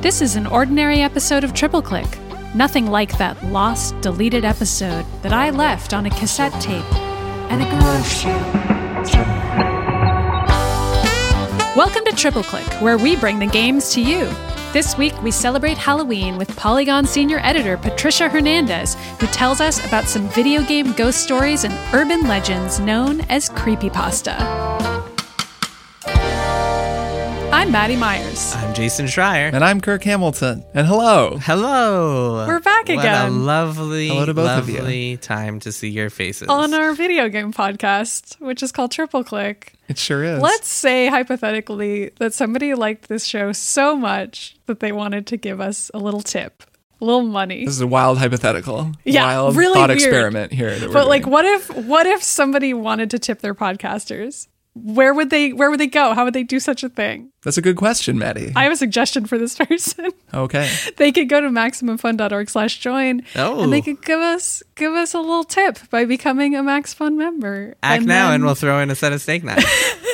This is an ordinary episode of Triple Click. Nothing like that lost, deleted episode that I left on a cassette tape at a garage sale. Welcome to Triple Click, where we bring the games to you. This week, we celebrate Halloween with Polygon senior editor Patricia Hernandez, who tells us about some video game ghost stories and urban legends known as creepypasta. I'm Maddie Myers. I'm Jason Schreier. And I'm Kirk Hamilton. And hello. Hello. We're back again. What a lovely, Hello to both of you. lovely time to see your faces. on our video game podcast, which is called Triple Click. It sure is. Let's say hypothetically that somebody liked this show so much that they wanted to give us a little tip, a little money. This is a wild hypothetical. Yeah, wild really thought weird. experiment here. That we're But like doing. what if what if somebody wanted to tip their podcasters? Where would they where would they go? How would they do such a thing? That's a good question, Maddie. I have a suggestion for this person. okay. they could go to maximumfun.org slash join Oh. and they oh. could give us give us a little tip by becoming a Max Fun member. Act now, then- and we'll throw in a set of steak knives.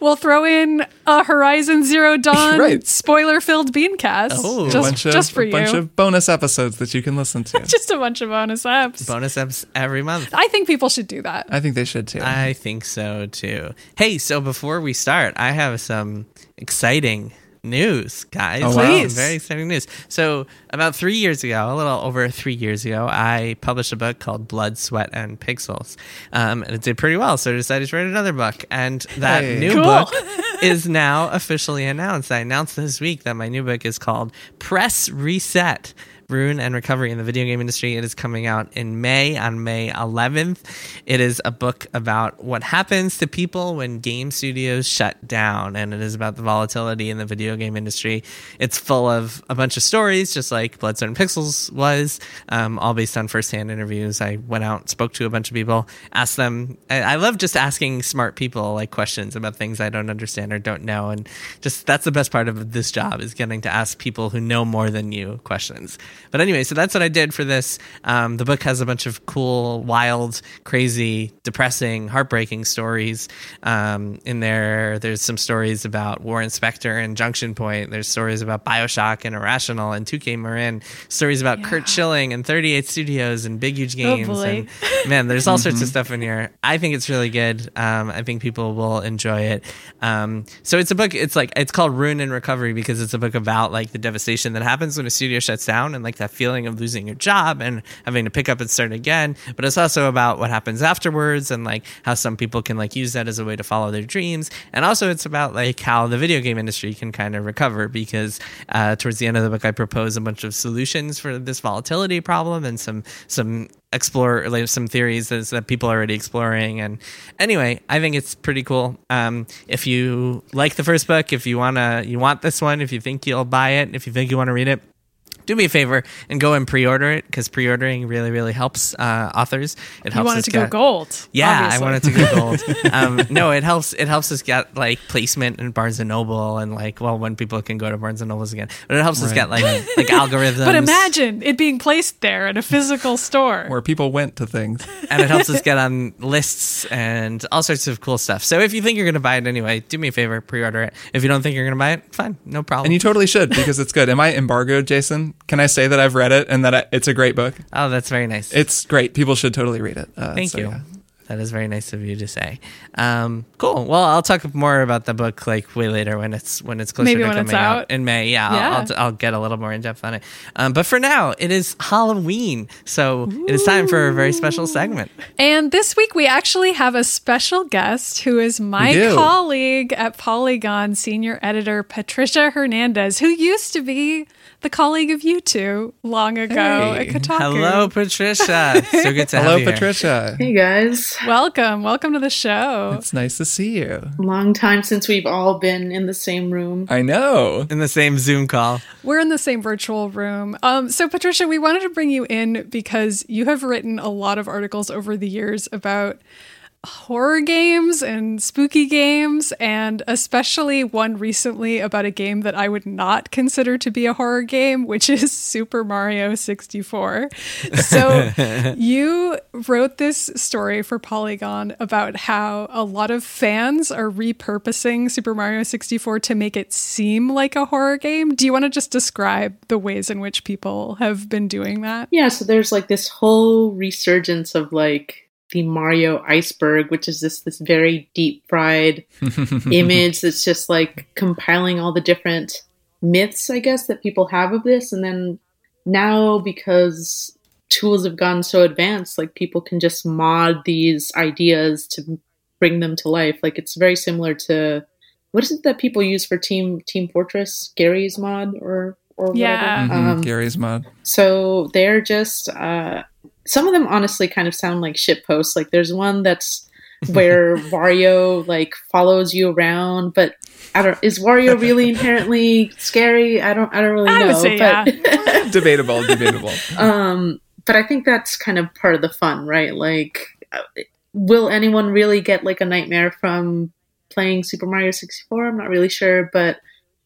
We'll throw in a Horizon Zero Dawn Right. spoiler-filled beancast Oh. just, bunch of, just for a bunch of bonus episodes that you can listen to. just a bunch of bonus apps. Bonus eps every month. I think people should do that. I think they should too. I think so too. Hey, so before we start, I have some exciting news, guys. Oh, wow. Very exciting news. So, about three years ago, a little over three years ago, I published a book called Blood, Sweat, and Pixels. Um, and it did pretty well. So, I decided to write another book. And that Hey. new Cool. book is now officially announced. I announced this week that my new book is called Press Reset. Ruin and Recovery in the Video Game Industry. It is coming out in May, on May 11th. It is a book about what happens to people when game studios shut down, and it is about the volatility in the video game industry. It's full of a bunch of stories, just like Blood, Sweat, and Pixels was, um, all based on firsthand interviews. I went out, spoke to a bunch of people, asked them. I, I love just asking smart people like questions about things I don't understand or don't know, and just that's the best part of this job is getting to ask people who know more than you questions. But anyway, so that's what I did for this. Um, the book has a bunch of cool, wild, crazy, depressing, heartbreaking stories um, in there. There's some stories about Warren Spector and Junction Point. There's stories about Bioshock and Irrational and 2K Marin. Stories about Curt Schilling and 38 Studios and Big Huge Games. boy. and man, there's all sorts of stuff in here. I think it's really good. Um, I think people will enjoy it. Um, so it's a book. It's like it's called Ruin and Recovery because it's a book about like the devastation that happens when a studio shuts down and like that feeling of losing your job and having to pick up and start again. But it's also about what happens afterwards and like how some people can like use that as a way to follow their dreams. And also it's about like how the video game industry can kind of recover because uh, towards the end of the book I propose a bunch of solutions for this volatility problem and some some explore like some theories that, that people are already exploring and anyway i think it's pretty cool um, if you like the first book if you want to you want this one if you think you'll buy it if you think you want to read it do me a favor and go and pre-order it because pre-ordering really really helps uh, authors it You helps want us it to go get- gold. yeah, obviously. I want it to go gold. um, no, it helps. It helps us get like placement in Barnes and Noble, and like, well, when people can go to Barnes and Nobles again, but it helps us get like like algorithms. But imagine it being placed there in a physical store. Where people went to things. and it helps us get on lists and all sorts of cool stuff. So if you think you're going to buy it anyway, do me a favor, pre-order it. If you don't think you're going to buy it, fine, no problem. And you totally should because it's good. Am I embargoed, Jason? Can I say that I've read it and that I, it's a great book? oh, that's very nice. It's great. People should totally read it. Uh, Thank so, you. yeah. That is very nice of you to say. Um, cool. Well, I'll talk more about the book like way later when it's when it's closer Maybe to when coming it's out. in May. Yeah, Yeah. I'll, I'll, I'll get a little more in depth on it. Um, but for now, it is Halloween, so it is time for a very special segment. And this week we actually have a special guest who is my colleague at Polygon, senior editor Patricia Hernandez, who used to be the colleague of you two long ago Hey. at Kotaku. Hello, Patricia. so good to have Hello, you here. Patricia. Hey guys. Welcome. Welcome to the show. It's nice to see you. Long time since we've all been in the same room. I know. In the same Zoom call. We're in the same virtual room. Um, so, Patricia, we wanted to bring you in because you have written a lot of articles over the years about horror games and spooky games, and especially one recently about a game that I would not consider to be a horror game, which is Super Mario 64. So you wrote this story for Polygon about how a lot of fans are repurposing Super Mario 64 to make it seem like a horror game. Do you want to just describe the ways in which people have been doing that? Yeah, so there's like this whole resurgence of like the Mario iceberg, which is this this very deep fried image that's just like compiling all the different myths, I guess, that people have of this. And then now because tools have gotten so advanced, like people can just mod these ideas to bring them to life. Like it's very similar to what is it that people use for Team Team Fortress? Garry's Mod or or Yeah. whatever. Mhm, Um, Garry's Mod. so they're just uh, some of them honestly kind of sound like shit posts. Like there's one that's where Wario like follows you around, but I don't. Is Wario really inherently scary? I don't. I don't really I know. would say but debatable, debatable. um, but I think that's kind of part of the fun, right? Like, uh, will anyone really get like a nightmare from playing Super Mario 64? I'm not really sure, but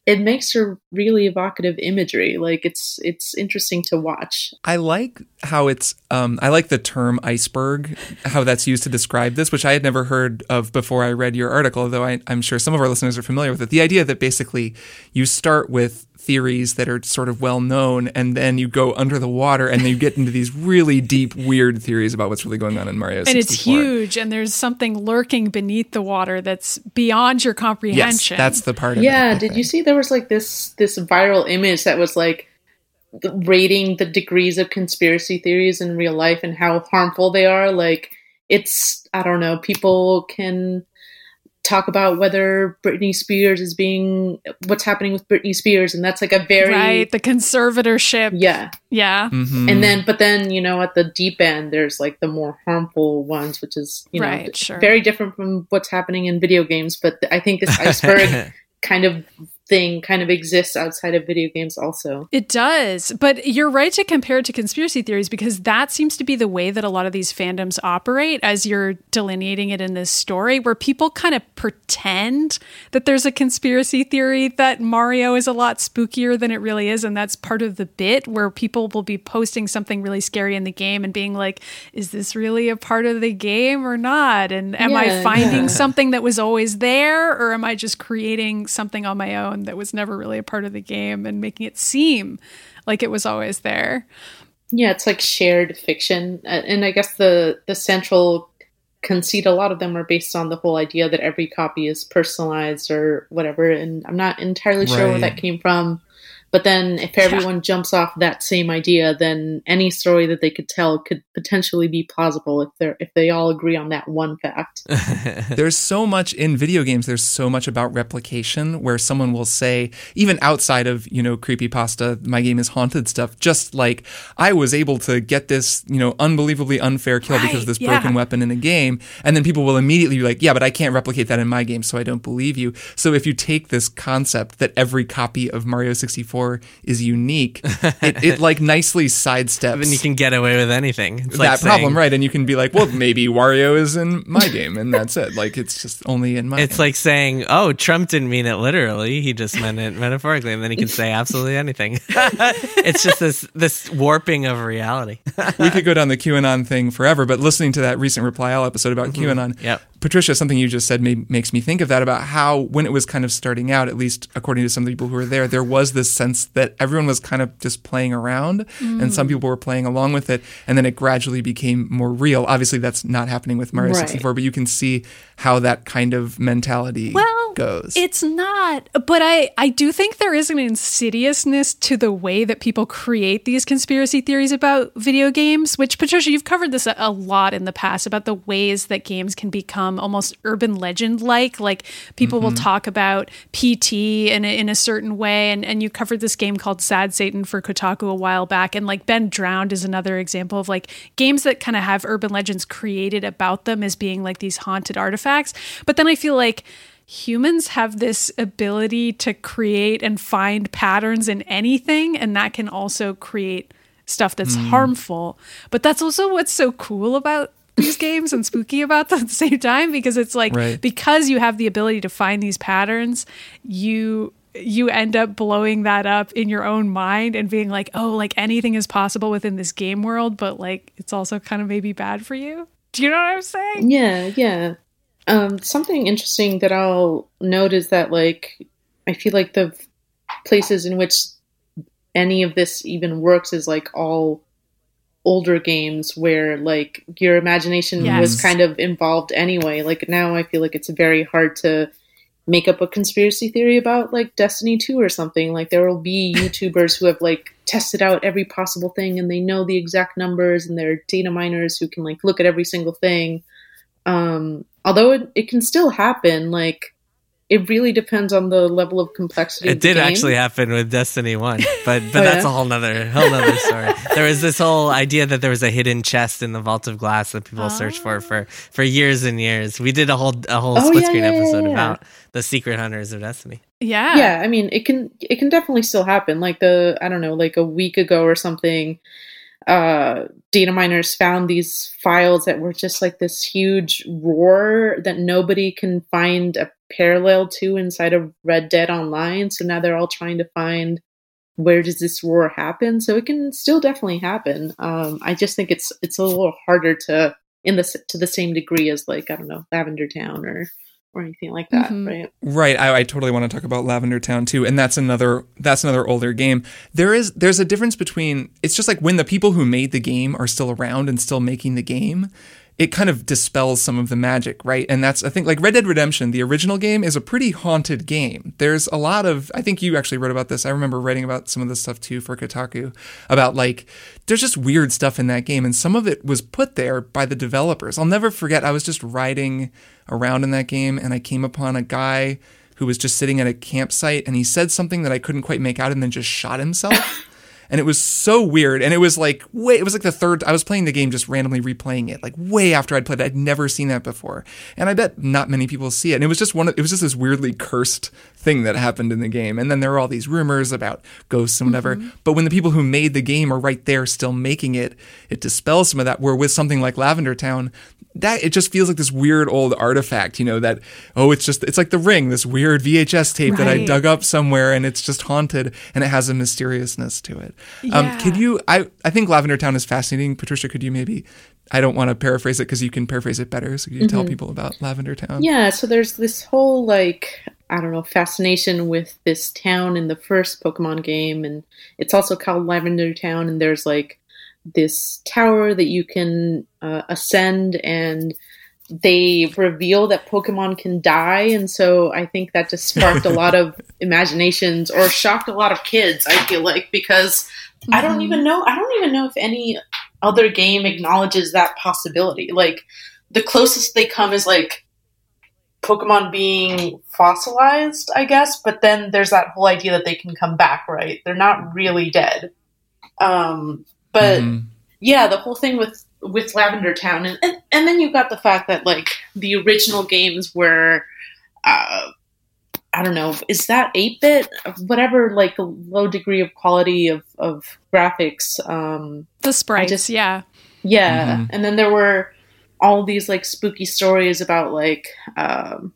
it makes a really evocative imagery. Like it's it's interesting to watch. I like how it's. Um, I like the term iceberg, how that's used to describe this, which I had never heard of before I read your article. Though I, I'm sure some of our listeners are familiar with it. The idea that basically you start with theories that are sort of well known, and then you go under the water, and then you get into these really deep, weird theories about what's really going on in Mario. And it's huge, and there's something lurking beneath the water that's beyond your comprehension. Yes, comprehension. that's the part. Of Yeah, it, I did you see there was like this this viral image that was like rating the degrees of conspiracy theories in real life and how harmful they are? Like it's I don't know, people can talk about whether Britney Spears is being what's happening with Britney Spears and that's like a very right. The conservatorship. yeah. Yeah. Mhm. And then but then, you know, at the deep end there's like the more harmful ones which is, you know, Right, sure. very different from what's happening in video games, but I think this iceberg kind of thing kind of exists outside of video games also. It does. But you're right to compare it to conspiracy theories because that seems to be the way that a lot of these fandoms operate as you're delineating it in this story, where people kind of pretend that there's a conspiracy theory that Mario is a lot spookier than it really is. And that's part of the bit where people will be posting something really scary in the game and being like, is this really a part of the game or not? And am I finding yeah. something that was always there or am I just creating something on my own that was never really a part of the game and making it seem like it was always there? Yeah, it's like shared fiction, Uh, and I guess the the central conceit a lot of them are based on the whole idea that every copy is personalized or whatever. And I'm not entirely sure where that came from. But then, if everyone jumps off that same idea, then any story that they could tell could potentially be plausible if they are if they all agree on that one fact. there's so much in video games there's so much about replication where someone will say even outside of you know creepypasta my game is haunted stuff just like i was able to get this you know unbelievably unfair kill because of this yeah. broken weapon in a game and then people will immediately be like yeah but i can't replicate that in my game so i don't believe you so if you take this concept that every copy of mario 64 is unique it, it like nicely sidesteps then you can get away with anything. It's that like problem, saying- right? And you can be like, well, maybe Wario is in my game, and that's it. Like it's just only in my. It's game. like saying, "Oh, Trump didn't mean it literally; he just meant it metaphorically," and then he can say absolutely anything. it's just this this warping of reality. we could go down the QAnon thing forever, but listening to that recent Reply All episode about mm-hmm. QAnon, Yep. Patricia, something you just said made, makes me think of that about how when it was kind of starting out, at least according to some of the people who were there, there was this sense that everyone was kind of just playing around, and some mm. people were playing along with it, and then it gradually became more real. Obviously, that's not happening with Mario Right. 64, but you can see how that kind of mentality Well, goes. It's not, but I I do think there is an insidiousness to the way that people create these conspiracy theories about video games. Which Patricia, you've covered this a, a lot in the past about the ways that games can become Um, almost urban legend like. Like people will mm-hmm. talk about PT in a, in a certain way, and and you covered this game called Sad Satan for Kotaku a while back, and like Ben Drowned is another example of like games that kind of have urban legends created about them as being like these haunted artifacts. But then I feel like humans have this ability to create and find patterns in anything and that can also create stuff that's hmm. harmful but that's also what's so cool about these games and spooky about them at the same time because it's like Right. because you have the ability to find these patterns, you you end up blowing that up in your own mind and being like, oh, like anything is possible within this game world, but like it's also kind of maybe bad for you. Do you know what I'm saying? Yeah, yeah. Um, something interesting that I'll note is that, like, I feel like the places in which any of this even works is like all older games where like your imagination Yes. was kind of involved anyway. Like now I feel like it's very hard to make up a conspiracy theory about like Destiny 2 or something. Like there will be YouTubers who have like tested out every possible thing and they know the exact numbers and they're data miners who can like look at every single thing. Um although it, it can still happen, like it really depends on the level of complexity. of It the did game. actually happen with Destiny One, but but Oh, that's yeah? a whole nother whole nother story. There was this whole idea that there was a hidden chest in the Vault of Glass that people searched for for for years and years. We did a whole a whole Oh, split yeah, screen yeah, yeah, episode yeah. about the secret hunters of Destiny. Yeah. yeah i mean it can it can definitely still happen like the i don't know like a week ago or something uh data miners found these files that were just like this huge roar that nobody can find a parallel to inside of red dead online. So now they're all trying to find where does this war happen? So it can still definitely happen. Um i just think it's it's a little harder to in the to the same degree as like i don't know lavender town or or anything like that Mhm. right? Right, I, I totally want to talk about Lavender Town too, and that's another that's another older game. There is there's a difference between it's just like when the people who made the game are still around and still making the game, it kind of dispels some of the magic, right? And that's I think like Red Dead Redemption, the original game, is a pretty haunted game. There's a lot of I think you actually wrote about this. I remember writing about some of this stuff too for Kotaku about like there's just weird stuff in that game, and some of it was put there by the developers. I'll never forget. I was just riding around in that game, and I came upon a guy who was just sitting at a campsite, and he said something that I couldn't quite make out, and then just shot himself. and it was so weird and it was like way it was like the third i was playing the game just randomly replaying it like way after i'd played it. I'd never seen that before. And i bet not many people see it. And it was just one of, it was just this weirdly cursed thing that happened in the game. And then there were all these rumors about ghosts and whatever. Mm-hmm. But when the people who made the game are right there still making it it dispels some of that. Where with something like lavender town that it just feels like this weird old artifact you know that oh it's just it's like the ring this weird vhs tape that i dug up somewhere and it's just haunted and it has a mysteriousness to it um, Yeah. could you? I I think Lavender Town is fascinating. Patricia, could you maybe? I don't want to paraphrase it because you can paraphrase it better. So could you tell people about Lavender Town? Yeah, so there's this whole like I don't know fascination with this town in the first Pokemon game, and it's also called Lavender Town. And there's like this tower that you can uh, ascend, and they reveal that Pokemon can die, and so I think that just sparked a lot of imaginations or shocked a lot of kids. I feel like because I don't even know I don't even know if any other game acknowledges that possibility. Like the closest they come is like Pokemon being fossilized, I guess, but then there's that whole idea that they can come back, right? They're not really dead. Um, but Mhm. yeah, the whole thing with with Lavender Town, and, and and then you've got the fact that like the original games were, uh, I don't know, is that eight bit, whatever, like the low degree of quality of of graphics. Um, The sprites, just- yeah. yeah, Mhm. and then there were all these like spooky stories about like um,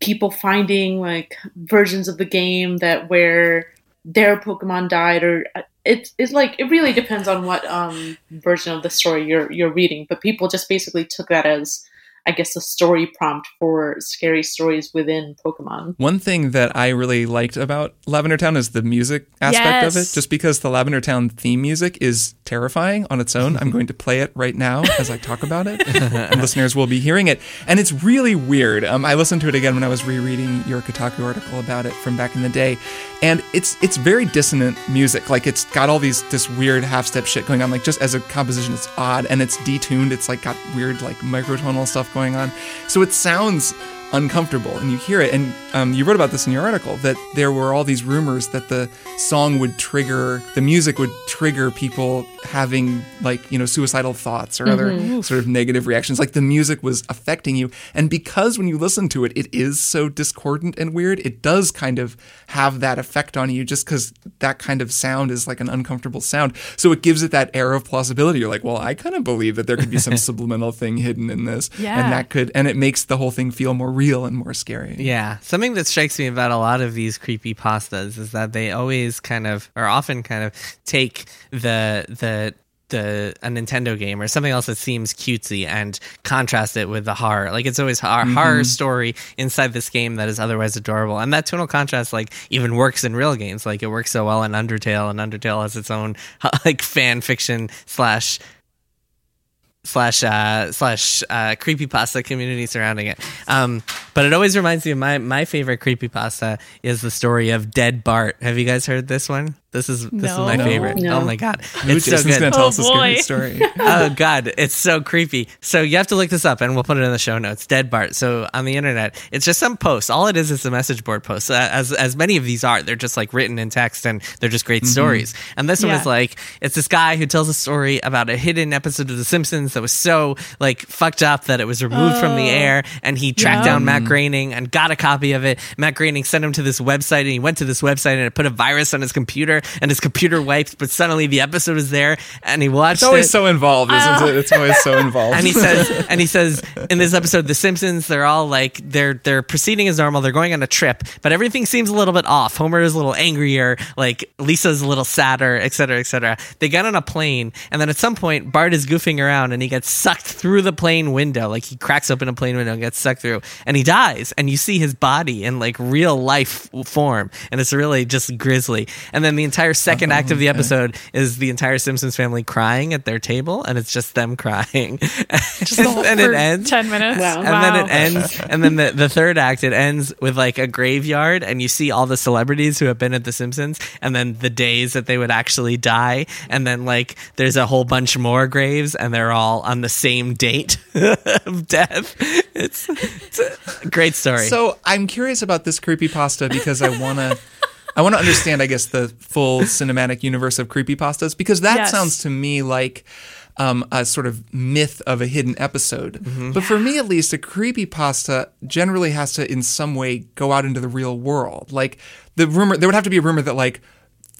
people finding like versions of the game that where their Pokemon died, or uh, it's it's like it really depends on what um, version of the story you're you're reading. But people just basically took that as I guess a story prompt for scary stories within Pokemon. One thing that I really liked about Lavender Town is the music aspect of it. Just because the Lavender Town theme music is terrifying on its own, I'm going to play it right now as I talk about it. and listeners will be hearing it. And it's really weird. Um, I listened to it again when I was rereading your Kotaku article about it from back in the day. And it's it's very dissonant music. Like it's got all these this weird half step shit going on. Like just as a composition, it's odd and it's detuned. It's like got weird like microtonal stuff going on. So it sounds uncomfortable and you hear it and um, you wrote about this in your article that there were all these rumors that the song would trigger the music would trigger people having like you know suicidal thoughts or other sort of negative reactions like the music was affecting you. And because when you listen to it it is so discordant and weird it does kind of have that effect on you just because that kind of sound is like an uncomfortable sound. So it gives it that air of plausibility. You're like well i kind of believe that there could be some subliminal thing hidden in this Yeah. and that could and it makes the whole thing feel more real and more scary Yeah, something that strikes me about a lot of these creepy pastas is that they always kind of, or often kind of, take the the the a Nintendo game or something else that seems cutesy and contrast it with the horror. Like it's always a mm-hmm. horror story inside this game that is otherwise adorable, and that tonal contrast like even works in real games. Like it works so well in Undertale, and Undertale has its own like fan fiction slash slash uh, slash uh, creepypasta community surrounding it. Um, but it always reminds me of my my favorite creepypasta is the story of Dead Bart. Have you guys heard this one? This is this is my favorite. No. Oh my god, Ooh, it's so good. gonna tell Oh, us a scary boy. story oh god, it's so creepy. So you have to look this up, and we'll put it in the show notes. Dead Bart. So on the internet, it's just some post. All it is is a message board post. Uh, as as many of these are, they're just like written in text, and they're just great stories. And this one Yeah. is like it's this guy who tells a story about a hidden episode of The Simpsons that was so like fucked up that it was removed from the air, and he tracked Yeah. down Matt Groening and got a copy of it. Matt Groening sent him to this website, and he went to this website and it put a virus on his computer, and his computer wiped, but suddenly the episode is there, and he watched it's always it. so involved isn't uh, it? It's always so involved. And he says and he says in this episode the simpsons they're all like they're they're proceeding as normal. They're going on a trip but everything seems a little bit off. Homer is a little angrier like lisa's a little sadder etc., cetera et cetera. They get on a plane and then at some point bart is goofing around and he gets sucked through the plane window. Like he cracks open a plane window and gets sucked through and he dies and you see his body in like real life form and it's really just grisly. And then the entire second act of the episode is the entire simpsons family crying at their table and it's just them crying. Just the and it ends. 10 minutes. Wow. and then it ends and then the, the third act it ends with like a graveyard and you see all the celebrities who have been at the simpsons and then the days that they would actually die and then like there's a whole bunch more graves and they're all on the same date of death. It's, it's a great story. So I'm curious about this creepy pasta because I want to I want to understand I guess the full cinematic universe of creepypastas because that Yes. sounds to me like um, a sort of myth of a hidden episode. Mm-hmm. But for me at least a creepypasta generally has to in some way go out into the real world. Like the rumor there would have to be a rumor that like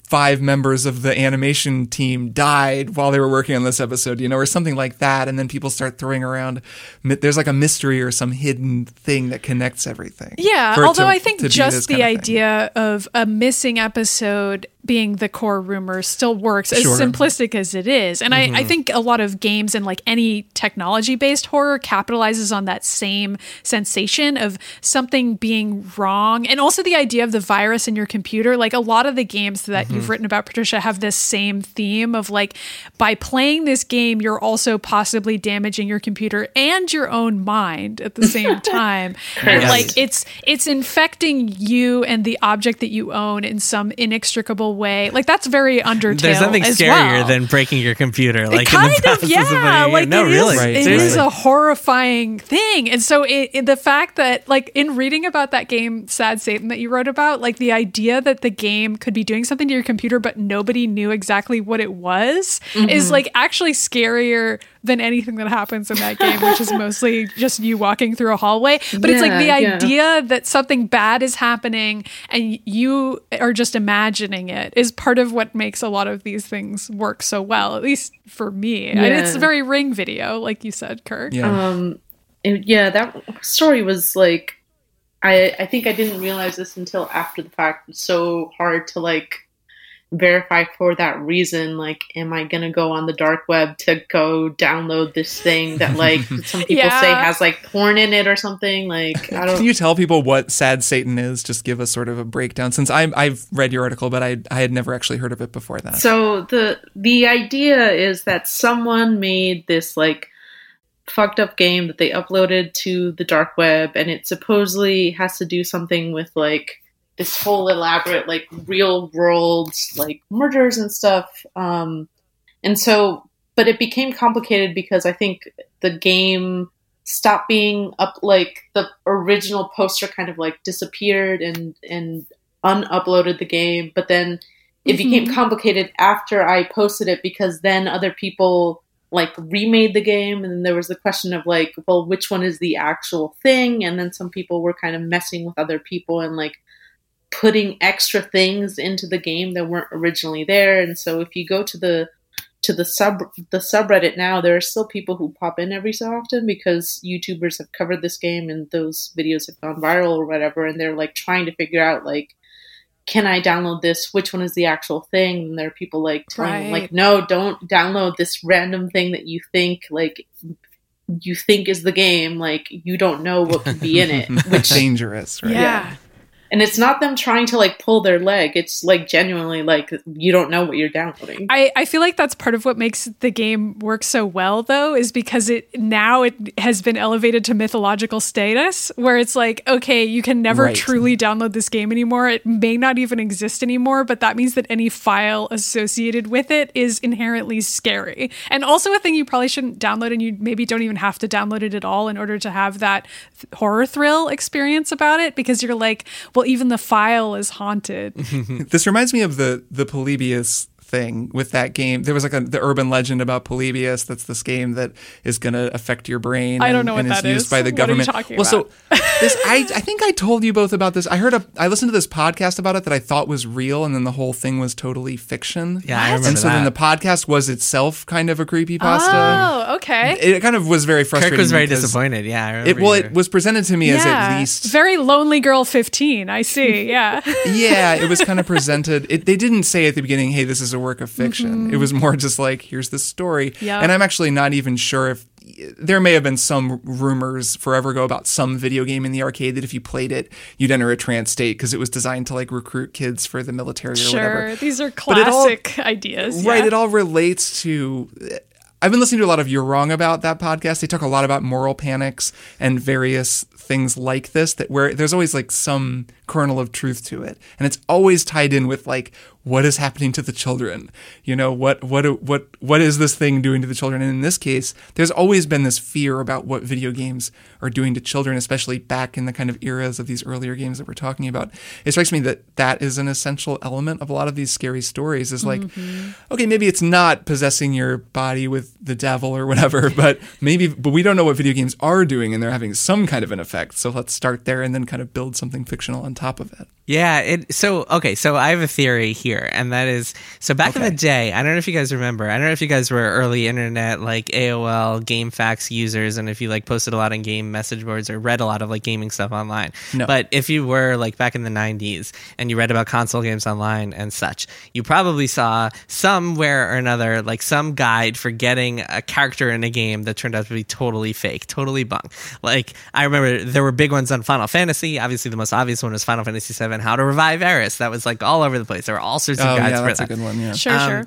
five members of the animation team died while they were working on this episode, you know, or something like that. And then people start throwing around, there's like a mystery or some hidden thing that connects everything. Yeah, although to- I think just the of thing. idea of a missing episode being the core rumor still works as Sure. simplistic as it is. And I, I Mm-hmm. think a lot of games and like any technology based horror capitalizes on that same sensation of something being wrong. And also the idea of the virus in your computer. Like a lot of the games that Mm-hmm. You've mm. written about, Patricia, have this same theme of like by playing this game, you're also possibly damaging your computer and your own mind at the same time. And, Yes. Like it's it's infecting you and the object that you own in some inextricable way. Like that's very Undertale. there's nothing as scarier well. than breaking your computer like It kind in the of yeah, putting it- like no it is- really Right, it seriously. is a horrifying thing, and so it, it- the fact that like in reading about that game, Sad Satan, that you wrote about, like the idea that the game could be doing something to your computer, but nobody knew exactly what it was, is like actually scarier than anything that happens in that game, which is mostly just you walking through a hallway. But it's like the Yeah, yeah. idea that something bad is happening and you are just imagining it is part of what makes a lot of these things work so well, at least for me. And it's Yeah. very ring video, like you said, Kirk. Yeah. Um, it- yeah, that story was like, I I think I didn't realize this until after the fact. It's so hard to like verify for that reason. Like, am I gonna go on the dark web to go download this thing that like some people Yeah. say has like porn in it or something? Like, I don't. Can you tell people what Sad Satan is? Just give us sort of a breakdown. Since I'm, I've read your article, but I, I had never actually heard of it before that. So the the idea is that someone made this like fucked up game that they uploaded to the dark web and it supposedly has to do something with like this whole elaborate like real world like murders and stuff um and so but it became complicated because i think the game stopped being up like the original poster kind of like disappeared and and unuploaded the game but then it became complicated after I posted it because then other people like remade the game and then there was the question of like well which one is the actual thing and then some people were kind of messing with other people and like putting extra things into the game that weren't originally there and so if you go to the to the sub the subreddit now there are still people who pop in every so often because youtubers have covered this game and those videos have gone viral or whatever and they're like trying to figure out like can I download this? Which one is the actual thing? And there are people like telling them, like, no, don't download this random thing that you think like you think is the game. Like you don't know what could be in it. Which dangerous, right? Yeah. And it's not them trying to like pull their leg. It's like genuinely like you don't know what you're downloading. I, I feel like that's part of what makes the game work so well though is because it now it has been elevated to mythological status where it's like okay you can never Right. truly download this game anymore it may not even exist anymore but that means that any file associated with it is inherently scary and also a thing you probably shouldn't download and you maybe don't even have to download it at all in order to have that th- horror thrill experience about it because you're like well even the file is haunted. This reminds me of the the Polybius thing with that game. There was like a, the urban legend about Polybius. That's this game that is going to affect your brain. I don't and- know what and that is used is. by the What are you government. talking well, so this I I think I told you both about this. I heard a I listened to this podcast about it that I thought was real, and then the whole thing was totally fiction. Yeah, I remember And so then the podcast was itself kind of a creepy pasta. oh okay It kind of was very frustrating. Kirk was very because disappointed. Yeah, I It well, you- it was presented to me as at least very lonelygirl15 i see yeah yeah, it was kind of presented. It, they didn't say at the beginning, "Hey, this is a work of fiction." It mm-hmm. was more just like, "Here's this story." Yeah. And I'm actually not even sure if there may have been some rumors forever ago about some video game in the arcade that if you played it, you'd enter a trance state because it was designed to like recruit kids for the military or sure whatever. these are it all- classic ideas Right. yeah. It all relates to. I've been listening to a lot of You're Wrong About that podcast. They talk a lot about moral panics and various things like this that where there's always like some kernel of truth to it. And it's always tied in with like what is happening to the children? You know, what what what what is this thing doing to the children? And in this case, there's always been this fear about what video games are doing to children, especially back in the kind of eras of these earlier games that we're talking about. It strikes me that that is an essential element of a lot of these scary stories is like mm-hmm. okay, maybe it's not possessing your body with the devil or whatever, but maybe, but we don't know what video games are doing and they're having some kind of an effect. So let's start there and then kind of build something fictional on top of it. Yeah, it so okay, so I have a theory here, and that is so back in the day, I don't know if you guys remember, I don't know if you guys were early internet like AOL GameFAQs users and if you like posted a lot on game message boards or read a lot of like gaming stuff online. No. But if you were like back in the 90s and you read about console games online and such, you probably saw somewhere or another like some guide for getting a character in a game that turned out to be totally fake, totally bunk. Like I remember there were big ones on Final Fantasy. Obviously, the most obvious one was Final Fantasy VII, And how to Revive Aeris. That was like all over the place. There were all sorts of Oh, guides yeah, for that's that. a good one. Yeah. sure Um, sure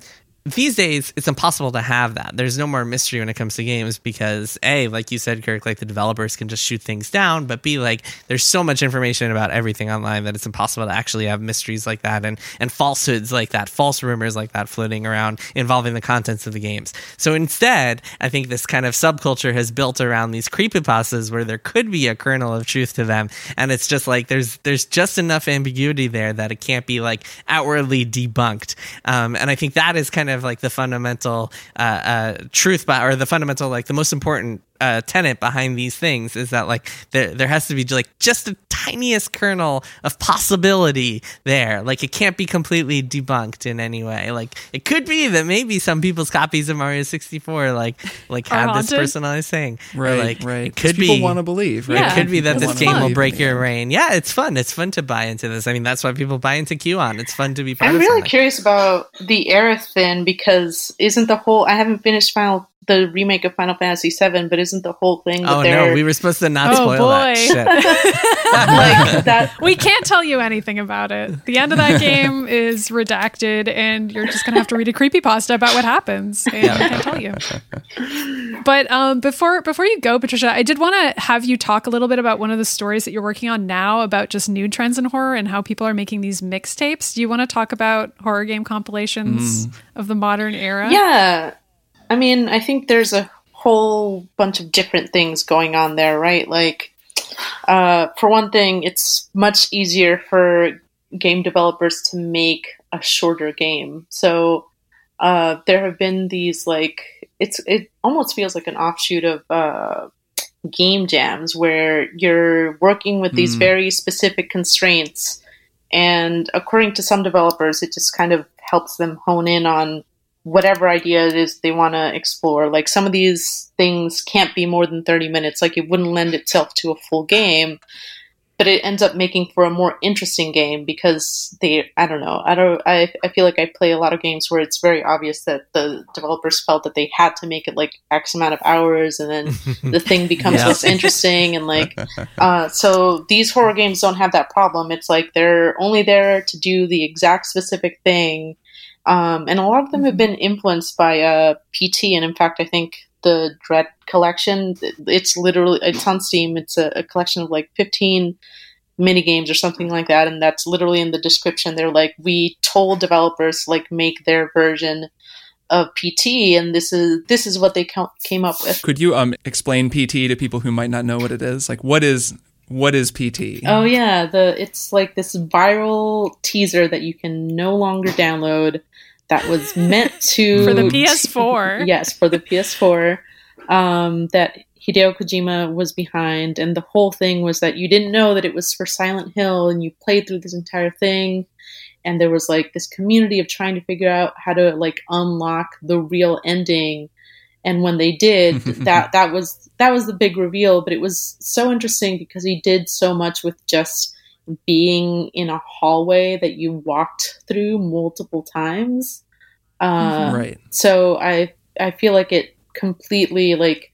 These days, it's impossible to have that. There's no more mystery when it comes to games because A, like you said, Kirk, like the developers can just shoot things down, but B, like there's so much information about everything online that it's impossible to actually have mysteries like that and, and falsehoods like that, false rumors like that floating around involving the contents of the games. So instead, I think this kind of subculture has built around these creepypastas where there could be a kernel of truth to them. And it's just like there's there's just enough ambiguity there that it can't be like outwardly debunked. Um, and I think that is kind of like the fundamental uh, uh, truth, or the fundamental like the most important uh, tenet behind these things is that like there there has to be like just the tiniest kernel of possibility there. Like it can't be completely debunked in any way. Like it could be that maybe some people's copies of Mario 64 like like Are had this haunted? personalized thing. Or, Right, like, right. It could 'Cause people be want to believe, right? Yeah. it could be that People this wanna game will break in your brain. Yeah, it's fun. It's fun to buy into this. I mean, that's why people buy into QAnon. It's fun to be part I'm of really something. curious about the Aerithyn because isn't the whole I haven't finished Final the remake of Final Fantasy VII, but isn't the whole thing that Oh they're no, we were supposed to not Oh, spoil that boy. shit. like that we can't tell you anything about it. The end of that game is redacted, and you're just gonna have to read a creepy pasta about what happens. And I can't tell you. But um, before before you go, Patricia, I did want to have you talk a little bit about one of the stories that you're working on now about just new trends in horror and how people are making these mixtapes. Do you want to talk about horror game compilations of the modern era? Yeah. I mean, I think there's a whole bunch of different things going on there, right? Like, uh, for one thing, it's much easier for game developers to make a shorter game. So uh, there have been these like it's it almost feels like an offshoot of uh, game jams where you're working with these Mm. very specific constraints, and according to some developers, it just kind of helps them hone in on whatever idea it is they want to explore. Like some of these things can't be more than 30 minutes, like it wouldn't lend itself to a full game. But it ends up making for a more interesting game because they, I don't know, I don't, I, I feel like I play a lot of games where it's very obvious that the developers felt that they had to make it like X amount of hours and then the thing becomes Yeah. less interesting and like uh, so these horror games don't have that problem it's like they're only there to do the exact specific thing um, and a lot of them have been influenced by uh, pt and in fact i think the dread collection it's literally it's on steam. It's a, a collection of like 15 mini games or something like that and that's literally in the description. They're like we told developers to like make their version of pt and this is this is what they came up with. Could you um explain PT to people who might not know what it is? Like what is what is PT? Oh yeah, the it's like this viral teaser that you can no longer download. That was meant to For the PS4. yes, for the PS4. Um, that Hideo Kojima was behind, and the whole thing was that you didn't know that it was for Silent Hill, and you played through this entire thing, and there was like this community of trying to figure out how to like unlock the real ending. And when they did, that that was that was the big reveal. But it was so interesting because he did so much with just being in a hallway that you walked through multiple times. Uh, right. so I I feel like it completely like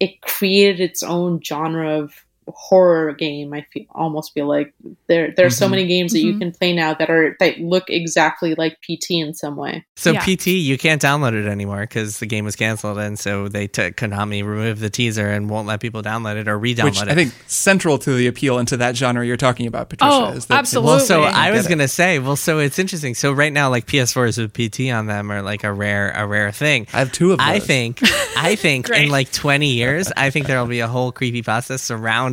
it created its own genre of horror game. I feel almost feel like there there are so Mhm. many games that you Mhm. can play now that are that look exactly like PT in some way. So Yeah. PT, you can't download it anymore because the game was canceled, and so they took Konami removed the teaser and won't let people download it or re-download Which it. I think central to the appeal into that genre you're talking about, Patricia. Oh, is that absolutely. Well, so I was gonna say, well, so it's interesting. So right now, like PS4s with PT on them are like a rare, a rare thing. I have two of those. I think, I think in like 20 years, I think there'll be a whole creepypasta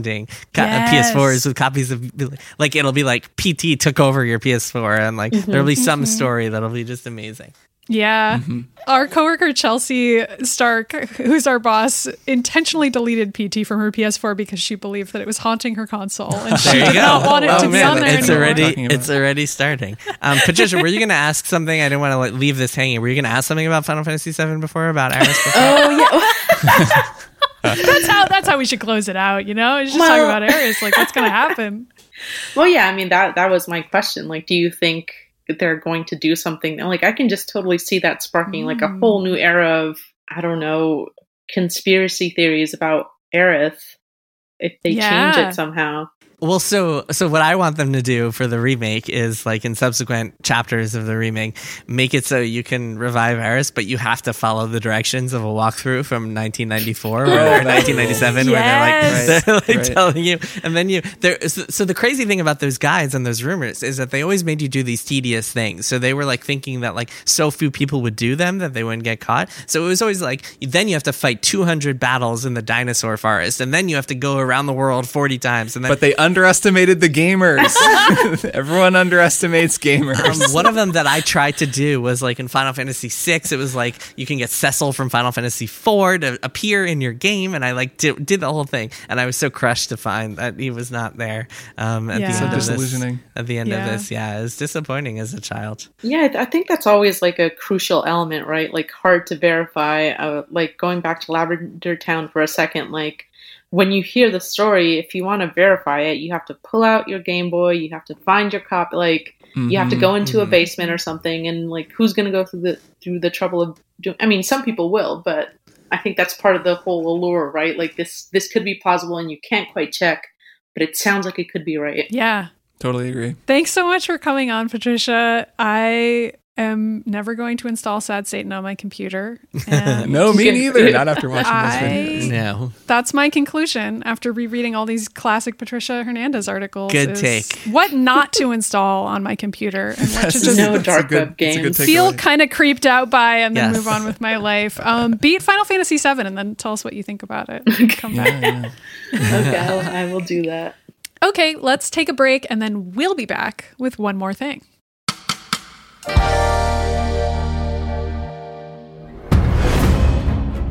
surrounding co- uh, Yes. PS4s with copies of, like, it'll be like PT took over your PS4, and like there'll be some story that'll be just amazing. Yeah. Our coworker Chelsea Stark, who's our boss, intentionally deleted PT from her PS4 because she believed that it was haunting her console and she There you did go. not want it oh to be on there it's anymore. already it's already starting. Um, Patricia, were you going to ask something? I didn't want to like, leave this hanging. Were you going to ask something about Final Fantasy VII before about Aeris? Before? Oh yeah. That's how that's how we should close it out, you know? It's just talking about Aeris, like what's gonna happen. well, yeah. I mean that that was my question. Like, do you think that they're going to do something? Like, I can just totally see that sparking like a Mm. whole new era of I don't know conspiracy theories about Aerith if they change it somehow. Well, so so what I want them to do for the remake is like in subsequent chapters of the remake, make it so you can revive Aeris, but you have to follow the directions of a walkthrough from 1994 or Oh, 1997, Yes. where they're like they're like Right. telling you, and then you there. So, so the crazy thing about those guides and those rumors is that they always made you do these tedious things. So they were like thinking that like so few people would do them that they wouldn't get caught. So it was always like then you have to fight 200 battles in the dinosaur forest, and then you have to go around the world 40 times, and then But they underestimated the gamers. Everyone underestimates gamers. Um, one of them that I tried to do was like in Final Fantasy VI. It was like you can get Cecil from Final Fantasy IV to appear in your game, and I like did, did the whole thing, and I was so crushed to find that he was not there. Um, at Yeah. the So end of this, at the end Yeah. of this, yeah, it was disappointing as a child. Yeah, I- I think that's always like a crucial element, right? Like hard to verify. Uh, like going back to Lavender Town for a second, like when you hear the story, if you want to verify it, you have to pull out your Game Boy, you have to find your copy, like you have to Mhm, go into a mhm. basement or something, and like who's going to go through the through the trouble of doing? I mean, some people will, but I think that's part of the whole allure, right? Like this this could be plausible, and you can't quite check, but it sounds like it could be right. Yeah. Totally agree. Thanks so much for coming on, Patricia. I am never going to install Sad Satan on my computer. And No, me neither. Not after watching I- this video. No, that's my conclusion after rereading all these classic Patricia Hernandez articles. Good is take. What not to install on my computer and what to That's- just No that's dark good- web that's games. feel kind of creeped out by and then Yes. move on with my life. Um, beat Final Fantasy VII and then tell us what you think about it. Come back. Yeah, yeah. okay, I'll, I will do that. Okay, let's take a break and then we'll be back with one more thing.